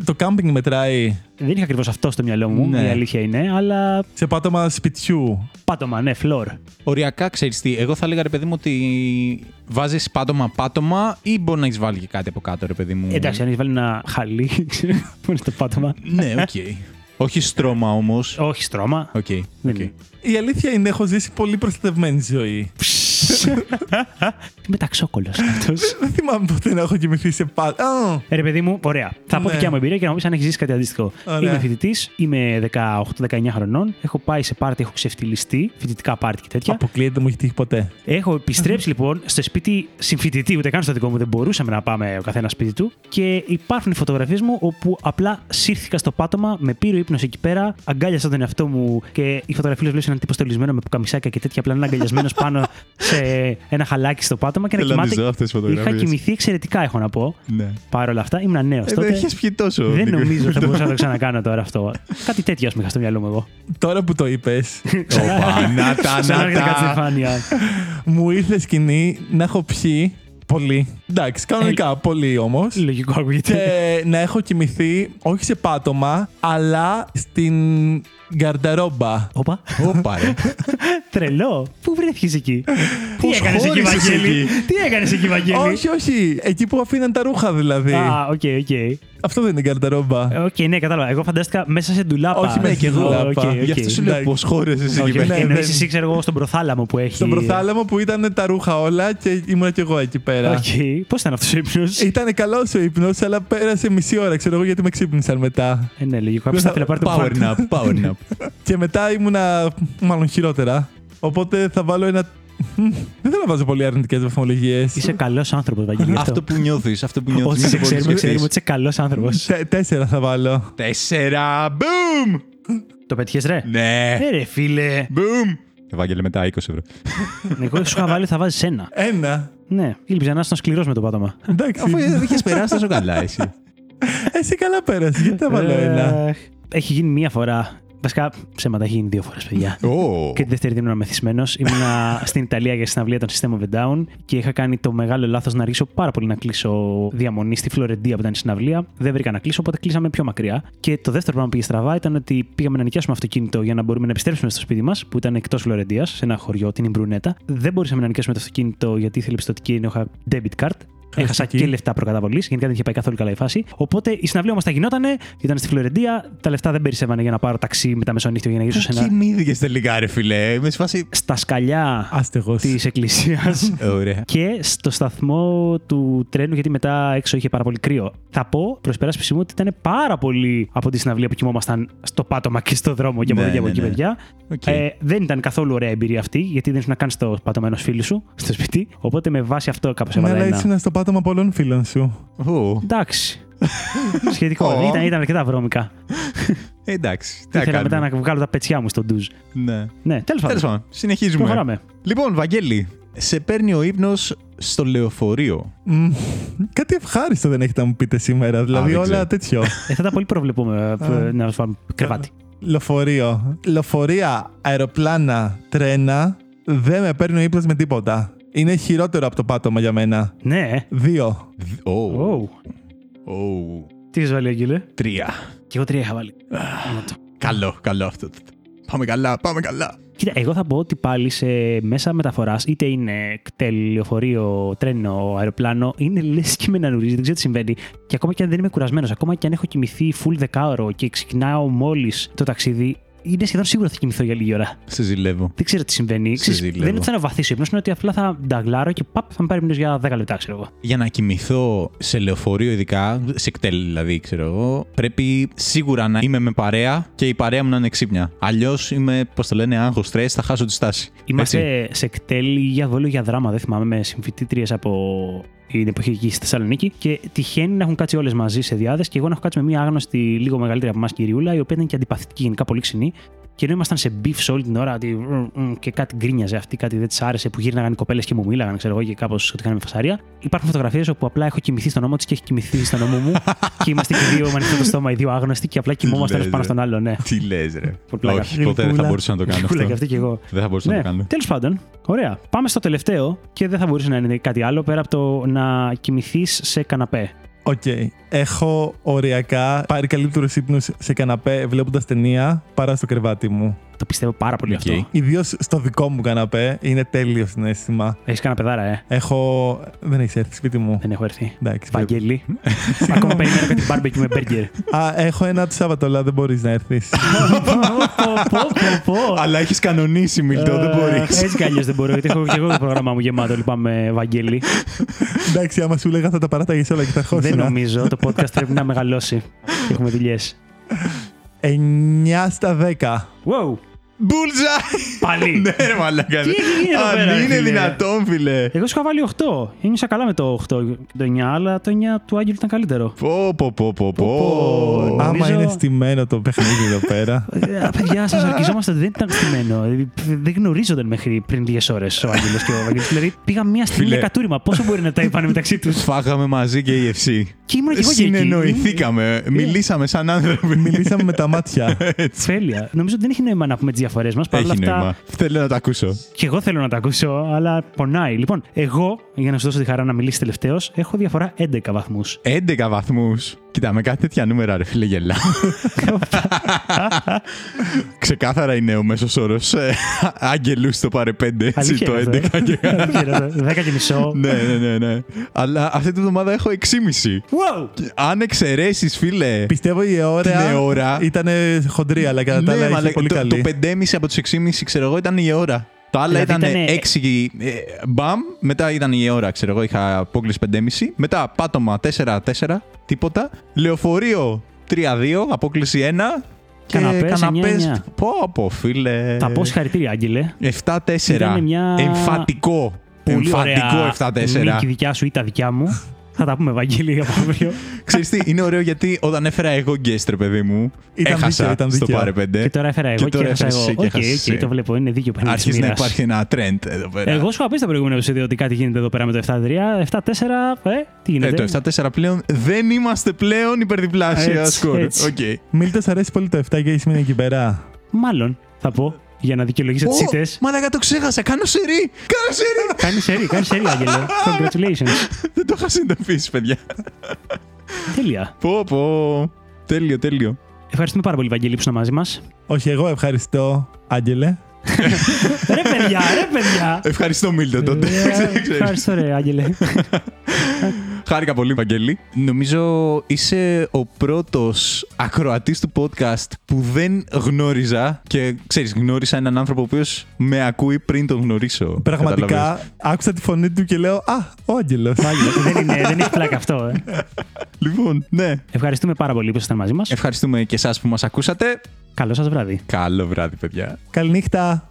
Το κάμπινγκ μετράει Δεν είχα ακριβώς αυτό στο μυαλό μου, Ναι. η αλήθεια είναι, αλλά σε πάτωμα σπιτιού. πάτωμα, ναι, floor. Οριακά ξέρεις τι, εγώ θα έλεγα ρε παιδί μου ότι βάζεις πάτωμα-πάτωμα ή μπορεί να έχεις βάλει και κάτι από κάτω, ρε παιδί μου. Εντάξει, αν έχεις βάλει ένα χαλί, που είναι στο πάτωμα. ναι, ΟΚ. Όχι στρώμα όμως. Όχι στρώμα. ΟΚ. Δεν ΟΚ. είναι. Η αλήθεια είναι έχω ζήσει πολύ προστατευμένη ζωή. Είμαι ταξόκολο αυτός. Δεν θυμάμαι ποτέ να έχω κοιμηθεί σε πάτωμα. Ε, ρε παιδί μου, ωραία. Θα πω Ναι. δικιά μου εμπειρία και να μου πεις αν έχεις ζήσει κάτι αντίστοιχο. Ωραία. Είμαι φοιτητής, είμαι 18-19 χρονών. Έχω πάει σε πάρτι, έχω ξεφτιλιστεί, φοιτητικά πάρτι και τέτοια. Αποκλείεται, δεν μου έχει τύχει ποτέ. Έχω επιστρέψει λοιπόν στο σπίτι συμφοιτητή, ούτε καν στο δικό μου, δεν μπορούσαμε να πάμε ο καθένας σπίτι του. Και υπάρχουν οι φωτογραφίες μου όπου απλά σύρθηκα στο πάτωμα, με πήρε ο ύπνος εκεί πέρα, αγκάλιασα τον εαυτό μου και οι φωτογραφίε βλέπει έναν τύπο στολισμένο με πουκαμισάκια και τέτοια, απλά είναι αγκαλιασμένος πάνω σε ένα χαλάκι στο πάτωμα και να Θέλω να τις δω κοιμάται. αυτές τις φωτογραφίες. Είχα κοιμηθεί εξαιρετικά, έχω να πω. Ναι. Παρ' όλα αυτά, ήμουν νέος Ε, τότε. δεν έχει πιει τόσο. Δεν Νίκο. νομίζω ότι θα μπορούσα να το ξανακάνω τώρα αυτό. Κάτι τέτοιο, ας πούμε, είχα στο μυαλό μου εγώ. Τώρα που το είπες, Οπα, να τα, Ξανάρχεται να κάτι στη τα. φάνεια. μου ήρθε σκηνή να έχω πιει πολύ. Εντάξει, κανονικά πολύ όμως. Λογικό ακούγεται. και να έχω κοιμηθεί όχι σε πάτωμα, αλλά στην γκαρνταρόμπα. Όπα. Όπα, ρε. Τρελό. Πού βρέθηκες εκεί; Τι Πώς έκανες εκεί, χώρισες Βαγγέλη; εκεί; Τι έκανες εκεί, Βαγγέλη; όχι, όχι. Εκεί που αφήναν τα ρούχα δηλαδή. Α, οκ, οκ. Αυτό δεν είναι γκαρνταρόμπα. Οκ, ναι, κατάλαβα. Εγώ φαντάστηκα μέσα σε ντουλάπα. Όχι, ναι, και εγώ. Οκ, οκ. Γι' Γι' αυτό σου λέω Εντάξει. πώ χώρισε εκεί Όχι, πέρα. ναι, εννοείς δεν- εσύ, ξέρω εγώ, στον προθάλαμο που έχει. Στον προθάλαμο που ήταν τα ρούχα όλα και ήμουν κι εγώ εκεί πέρα. Οκ. Πώς ήταν αυτός ο ύπνος; Ήταν καλό ο ύπνος, αλλά πέρασε μισή ώρα, ξέρω εγώ, γιατί με ξύπνησαν μετά. Ε, ναι, λογικό. Απλά θα ήθελα να πάρει το Power πάρτι. nap, power nap. Και μετά ήμουνα μάλλον χειρότερα. Οπότε θα βάλω ένα. Δεν θέλω να βάζω πολύ αρνητικές βαθμολογίες. Είσαι καλός άνθρωπος, Βαγγέλη. γι' Αυτό που νιώθεις, αυτό που νιώθεις. Όσοι σε ξέρουμε, ξέρουμε ότι είσαι καλός άνθρωπος. Τέσσερα θα βάλω. Τέσσερα, boom! Το πετυχε, ρε; Ναι, Ε, ρε, φίλε. boom! Ευάγγελε μετά 20 ευρώ. Εγώ σου είχα βάλει θα βάζεις ένα. Ένα. Ναι, ήλπιζα να είσαι σκληρός με το πάτωμα. Εντάξει. Αφού δεν είχες περάσει τόσο καλά, εσύ. Εσύ καλά πέρασες. Γιατί θα βάλω ένα; Ε, Έχει γίνει μία φορά. Βασικά, ψέματα έχει γίνει δύο φορές, παιδιά. Ω. Και τη δεύτερη δεν ήμουν μεθυσμένος. Ήμουνα στην Ιταλία για συναυλία των System of a Down και είχα κάνει το μεγάλο λάθος να ρίξω πάρα πολύ να κλείσω διαμονή στη Φλωρεντία που ήταν η συναυλία. Δεν βρήκα να κλείσω, οπότε κλείσαμε πιο μακριά. Και το δεύτερο πράγμα που πήγε στραβά ήταν ότι πήγαμε να νοικιάσουμε αυτοκίνητο για να μπορούμε να επιστρέψουμε στο σπίτι μας, που ήταν εκτός Φλωρεντίας, σε ένα χωριό, την Ιμπρουνέτα. Δεν μπορούσαμε να νοικιάσουμε το αυτοκίνητο γιατί ήθελε πιστοτική ενώ είχα debit card. Έχασα Κλασική. και λεφτά προκαταβολής, γενικά δεν είχε πάει καθόλου καλά η φάση. Οπότε η συναυλία όμως θα γινότανε, ήταν στη Φλωρεντία, τα λεφτά δεν περισσεύανε για να πάρω ταξί με τα μεσονύχια για να γυρίσω σε ένα. Κοιμήθηκε τελικά, ρε φιλέ. Με σφάση. Στα σκαλιά Άστεγο. της εκκλησίας Ωραία. και στο σταθμό του τρένου, γιατί μετά έξω είχε πάρα πολύ κρύο. Θα πω προς υπεράσπιση μου ότι ήταν πάρα πολύ από τη συναυλία που κοιμόμασταν στο πάτωμα και στο δρόμο και από Ναι, εδώ και από ναι, εκεί, ναι. παιδιά. Οκ. Ε, δεν ήταν καθόλου ωραία εμπειρία αυτή, γιατί δεν ήσουν καν στο πάτωμα ενός φίλου σου, στο σπίτι. Οπότε με βάση αυτό κάπως Ναι, έβαλα αλλά ένα. ήσουν στο πάτωμα πολλών φίλων σου. Ω. Εντάξει. Σχετικό. Ω. ήταν, ήταν αρκετά βρώμικα. Εντάξει. Τι Ήθελα να μετά κάνουμε. να βγάλω τα πετσιά μου στο ντουζ. Ναι. Ναι, τέλος Τέλος πάντων. πάντων, συνεχίζουμε. Προχωράμε. Λοιπόν, Βαγγέλη, σε παίρνει ο ύπνος στο λεωφορείο. Μμ, Κάτι ευχάριστο δεν έχετε να μου πείτε σήμερα. Δηλαδή δεν όλα ξέρω. τέτοιο. Ε, θα ήταν πολύ προβλεπούμε ε, να βάλουμε κρεβάτι. Λεωφορείο. Λεωφορεία, αεροπλάνα, τρένα. Δεν με παίρνει ο ύπνος με τίποτα. Είναι χειρότερο από το πάτωμα για μένα. Ναι. Δύο. Ω. Ω. Ω. Τι έχεις βάλει, Αγγίλε. Τρία. Και εγώ τρία είχα βάλει. Να το. Καλό, καλό αυτό. Πάμε καλά, πάμε καλά. Κοίτα, εγώ θα πω ότι πάλι σε μέσα μεταφοράς, είτε είναι κτέλ, λεωφορείο, τρένο, αεροπλάνο, είναι λες και με νανουρίζει, δεν ξέρω τι συμβαίνει. Και ακόμα και αν δεν είμαι κουρασμένος, ακόμα και αν έχω κοιμηθεί full δεκάωρο και ξεκινάω μόλις το ταξίδι, είναι σχεδόν σίγουρο ότι θα κοιμηθώ για λίγη ώρα. Σε ζηλεύω. Δεν ξέρω τι συμβαίνει. Ξέρεις, ζηλεύω. δεν είναι ότι θα είναι βαθύ ύπνος, είναι ότι απλά θα νταγλάρω και παπ, θα με πάρει ύπνος για 10 λεπτά, ξέρω εγώ. Για να κοιμηθώ σε λεωφορείο, ειδικά, σε κτέλ δηλαδή, ξέρω εγώ, πρέπει σίγουρα να είμαι με παρέα και η παρέα μου να είναι ξύπνια. Αλλιώς είμαι, πώς το λένε, άγχος, στρες, θα χάσω τη στάση. Έτσι. Είμαστε σε κτέλ ή για βόλιο για δράμα, δεν θυμάμαι, με συμφοιτήτριε από την εποχή εκεί στη Θεσσαλονίκη και τυχαίνει να έχουν κάτσει όλες μαζί σε διάδες και εγώ να έχω κάτσει με μια άγνωστη λίγο μεγαλύτερη από εμάς κυριούλα, η οποία ήταν και αντιπαθητική, γενικά πολύ ξινή. Και ενώ ήμασταν σε beef σε όλη την ώρα ότι, «Μμ, μμ», και κάτι γκρίνιαζε αυτή, κάτι δεν της άρεσε που γύρναγαν οι κοπέλες και μου μίλαγαν, ξέρω εγώ, και κάπως ότι είχαν με φασαρία. Υπάρχουν φωτογραφίες όπου απλά έχω κοιμηθεί στον ώμο της και έχει κοιμηθεί στον ώμο μου και είμαστε και δύο με ανοιχτό το στόμα, οι δύο άγνωστοι και απλά κοιμόμαστε Λες, ένα πάνω ρε. στον άλλο, ναι. Τι λες, ρε. Πολύ πλάκα. Όχι, ποτέ δεν θα Γλυκούλα. μπορούσα να το κάνω Κούλα και αυτό. αυτή και εγώ. Δεν θα μπορούσα να Ναι, το κάνω. τέλος πάντων. Ωραία. Πάμε στο τελευταίο και δεν θα μπορούσε να είναι κάτι άλλο πέρα από το να κοιμηθείς σε καναπέ. Οκ. Έχω οριακά πάρει καλύτερου ύπνου σε καναπέ βλέποντας ταινία παρά στο κρεβάτι μου. Το πιστεύω πάρα πολύ Οκ. αυτό. Ιδίως στο δικό μου καναπέ είναι τέλειο συναίσθημα. Έχεις καναπεδάρα, ε; Έχω. Δεν έχεις έρθει σπίτι μου. Δεν έχω έρθει. Εντάξει. Βαγγέλη. Ακόμα περιμένω κάτι barbecue με μπέργκερ. Α, έχω ένα το Σάββατο, αλλά δεν μπορείς να έρθεις. Πω, πω, πω, πω. Αλλά έχεις κανονίσει, Μιλτό, δεν Ε, μπορείς. Έτσι κι αλλιώς δεν μπορώ, γιατί έχω και εγώ το πρόγραμμά μου γεμάτο. Λυπάμαι, Βαγγέλη. Εντάξει, άμα σου λέγα θα τα παράταγε όλα και θα Δεν χώσουν. νομίζω. Το podcast πρέπει να μεγαλώσει. Και έχουμε δουλειές. 9 στα 10. Wow! Μπουλζάι! Πάλι! Ναι, ρε μαλάκα. Τι έγινε εδώ Αν πέρα, είναι φίλε; δυνατόν, φίλε. Εγώ σου είχα βάλει 8. Ένιωσα καλά με το 8 το 9, αλλά το 9 του Άγγελου ήταν καλύτερο. Πω, πω, πω, πω, πω. πω. Άμα Νομίζω- είναι στημένο το παιχνίδι εδώ πέρα. Ε, παιδιά, σας αρκιζόμαστε ότι δεν ήταν στημένο. Δηλαδή, Δεν γνωρίζονταν μέχρι πριν λίγες ώρες ο Άγγελος και ο Βαγγέλης. Δηλαδή, πήγα μία στιγμή Φίλε. για κατούριμα. Πόσο μπορεί να τα είπαν μεταξύ τους; Φάγαμε μαζί και η FC. Και ήμουν και εγώ και εκεί. Συνεννοηθήκαμε. Μιλήσαμε σαν άνθρωποι. Μιλήσαμε με τα μάτια. Τέλεια. Νομίζω ότι δεν έχει νόημα να πούμε τι διαφορές μας. Παρ' όλα Έχει αυτά, νόημα. Θέλω να το ακούσω. και εγώ θέλω να τα ακούσω, αλλά πονάει. Λοιπόν, εγώ, για να σου δώσω τη χαρά να μιλήσεις τελευταίος, έχω διαφορά 11 βαθμούς. 11 βαθμούς. Κοίτα, με κάτι τέτοια νούμερα, ρε φίλε, γελά. Ξεκάθαρα είναι ο μέσος όρος. Άγγελους το πάρε 5, έτσι Αλήθεια το είναι 11 αυτό, και ε. Αλήθεια είναι αυτό. 10 και μισό. ναι, ναι, ναι, ναι. Αλλά αυτή την εβδομάδα έχω 6,5. Wow! Αν εξαιρέσεις, φίλε. Πιστεύω η ώρα, Την ώρα. ήταν χοντρή, αλλά κατά τα Ναι, άλλα μα είχε λέει, πολύ το, καλή. το 5,5 από τους 6,5 ξέρω εγώ ήταν η ώρα. Το άλλο Δηλαδή ήταν ήτανε- 6 ε, μπαμ, μετά ήταν η ώρα, ξέρω εγώ, είχα απόκληση 5,5. Μετά πάτωμα 4-4, τίποτα. Λεωφορείο 3-2, απόκληση 1. Και Καναπές, καναπές, 9-9. πω πω φίλε. Θα πω συγχαρητήρια, Άγγελε. 7-4. Ήταν μια Εμφατικό. Πολύ Εμφατικό ωραία 7-4. νίκη δικιά σου ή τα δικιά μου. Θα τα πούμε, Βαγγέλη, από αύριο. Ξέρεις τι, είναι ωραίο γιατί όταν έφερα εγώ guest, ρε παιδί μου, Ήταν έχασα δίκαιο, ήταν στο δίκαιο. πάρε 5. και τώρα έφερα εγώ Και και, τώρα έχασα έφερες εγώ. εσύ και Οκ, έχασες οκ, εσύ. το βλέπω. Είναι δίκιο παιχνίδι. της Αρχίζει να μοίρας. υπάρχει ένα trend εδώ πέρα. Εγώ σου είχα πει στο προηγούμενο επεισόδιο ότι κάτι γίνεται εδώ πέρα με το 7-3. 7-4, ε, τι Ε, γίνεται. το 7-4 πλέον δεν είμαστε πλέον υπερδιπλάσια Έτσι, σκορ. έτσι. Οκ. Μίλτο αρέσει πολύ το 7 και είσαι εκεί πέρα. Μάλλον θα πω για να δικαιολογήσω τι Ω, ήττε. Μαλάκα το ξέχασα. Κάνω σερί. Κάνω σερί. Κάνει σερί, κάνει σερί, Άγγελε. Congratulations. δεν το είχα συνειδητοποιήσει, παιδιά. Τέλεια. πω, πω. Τέλειο, τέλειο. Ευχαριστούμε πάρα πολύ, Βαγγέλη, που ήσουν μαζί μας. Όχι, εγώ ευχαριστώ, Άγγελε. ρε παιδιά, ρε παιδιά. Ευχαριστώ, Μίλτο, τότε. Ε, Ξέρεις. Ευχαριστώ, ρε, Άγγελε. Χάρηκα πολύ, Βαγγέλη. Νομίζω είσαι ο πρώτος ακροατής του podcast που δεν γνώριζα και ξέρεις, γνώρισα έναν άνθρωπο ο οποίος με ακούει πριν τον γνωρίσω. Καταλαβαίνεις. Πραγματικά άκουσα τη φωνή του και λέω Α, ο Άγγελος. Άγγελε, δεν, είναι, δεν έχει πλάκα αυτό. Ε. Λοιπόν, ναι. Ευχαριστούμε πάρα πολύ που ήσασταν μαζί μας. Ευχαριστούμε και εσάς που μας ακούσατε. Καλό σας βράδυ. Καλό βράδυ, παιδιά. Καληνύχτα.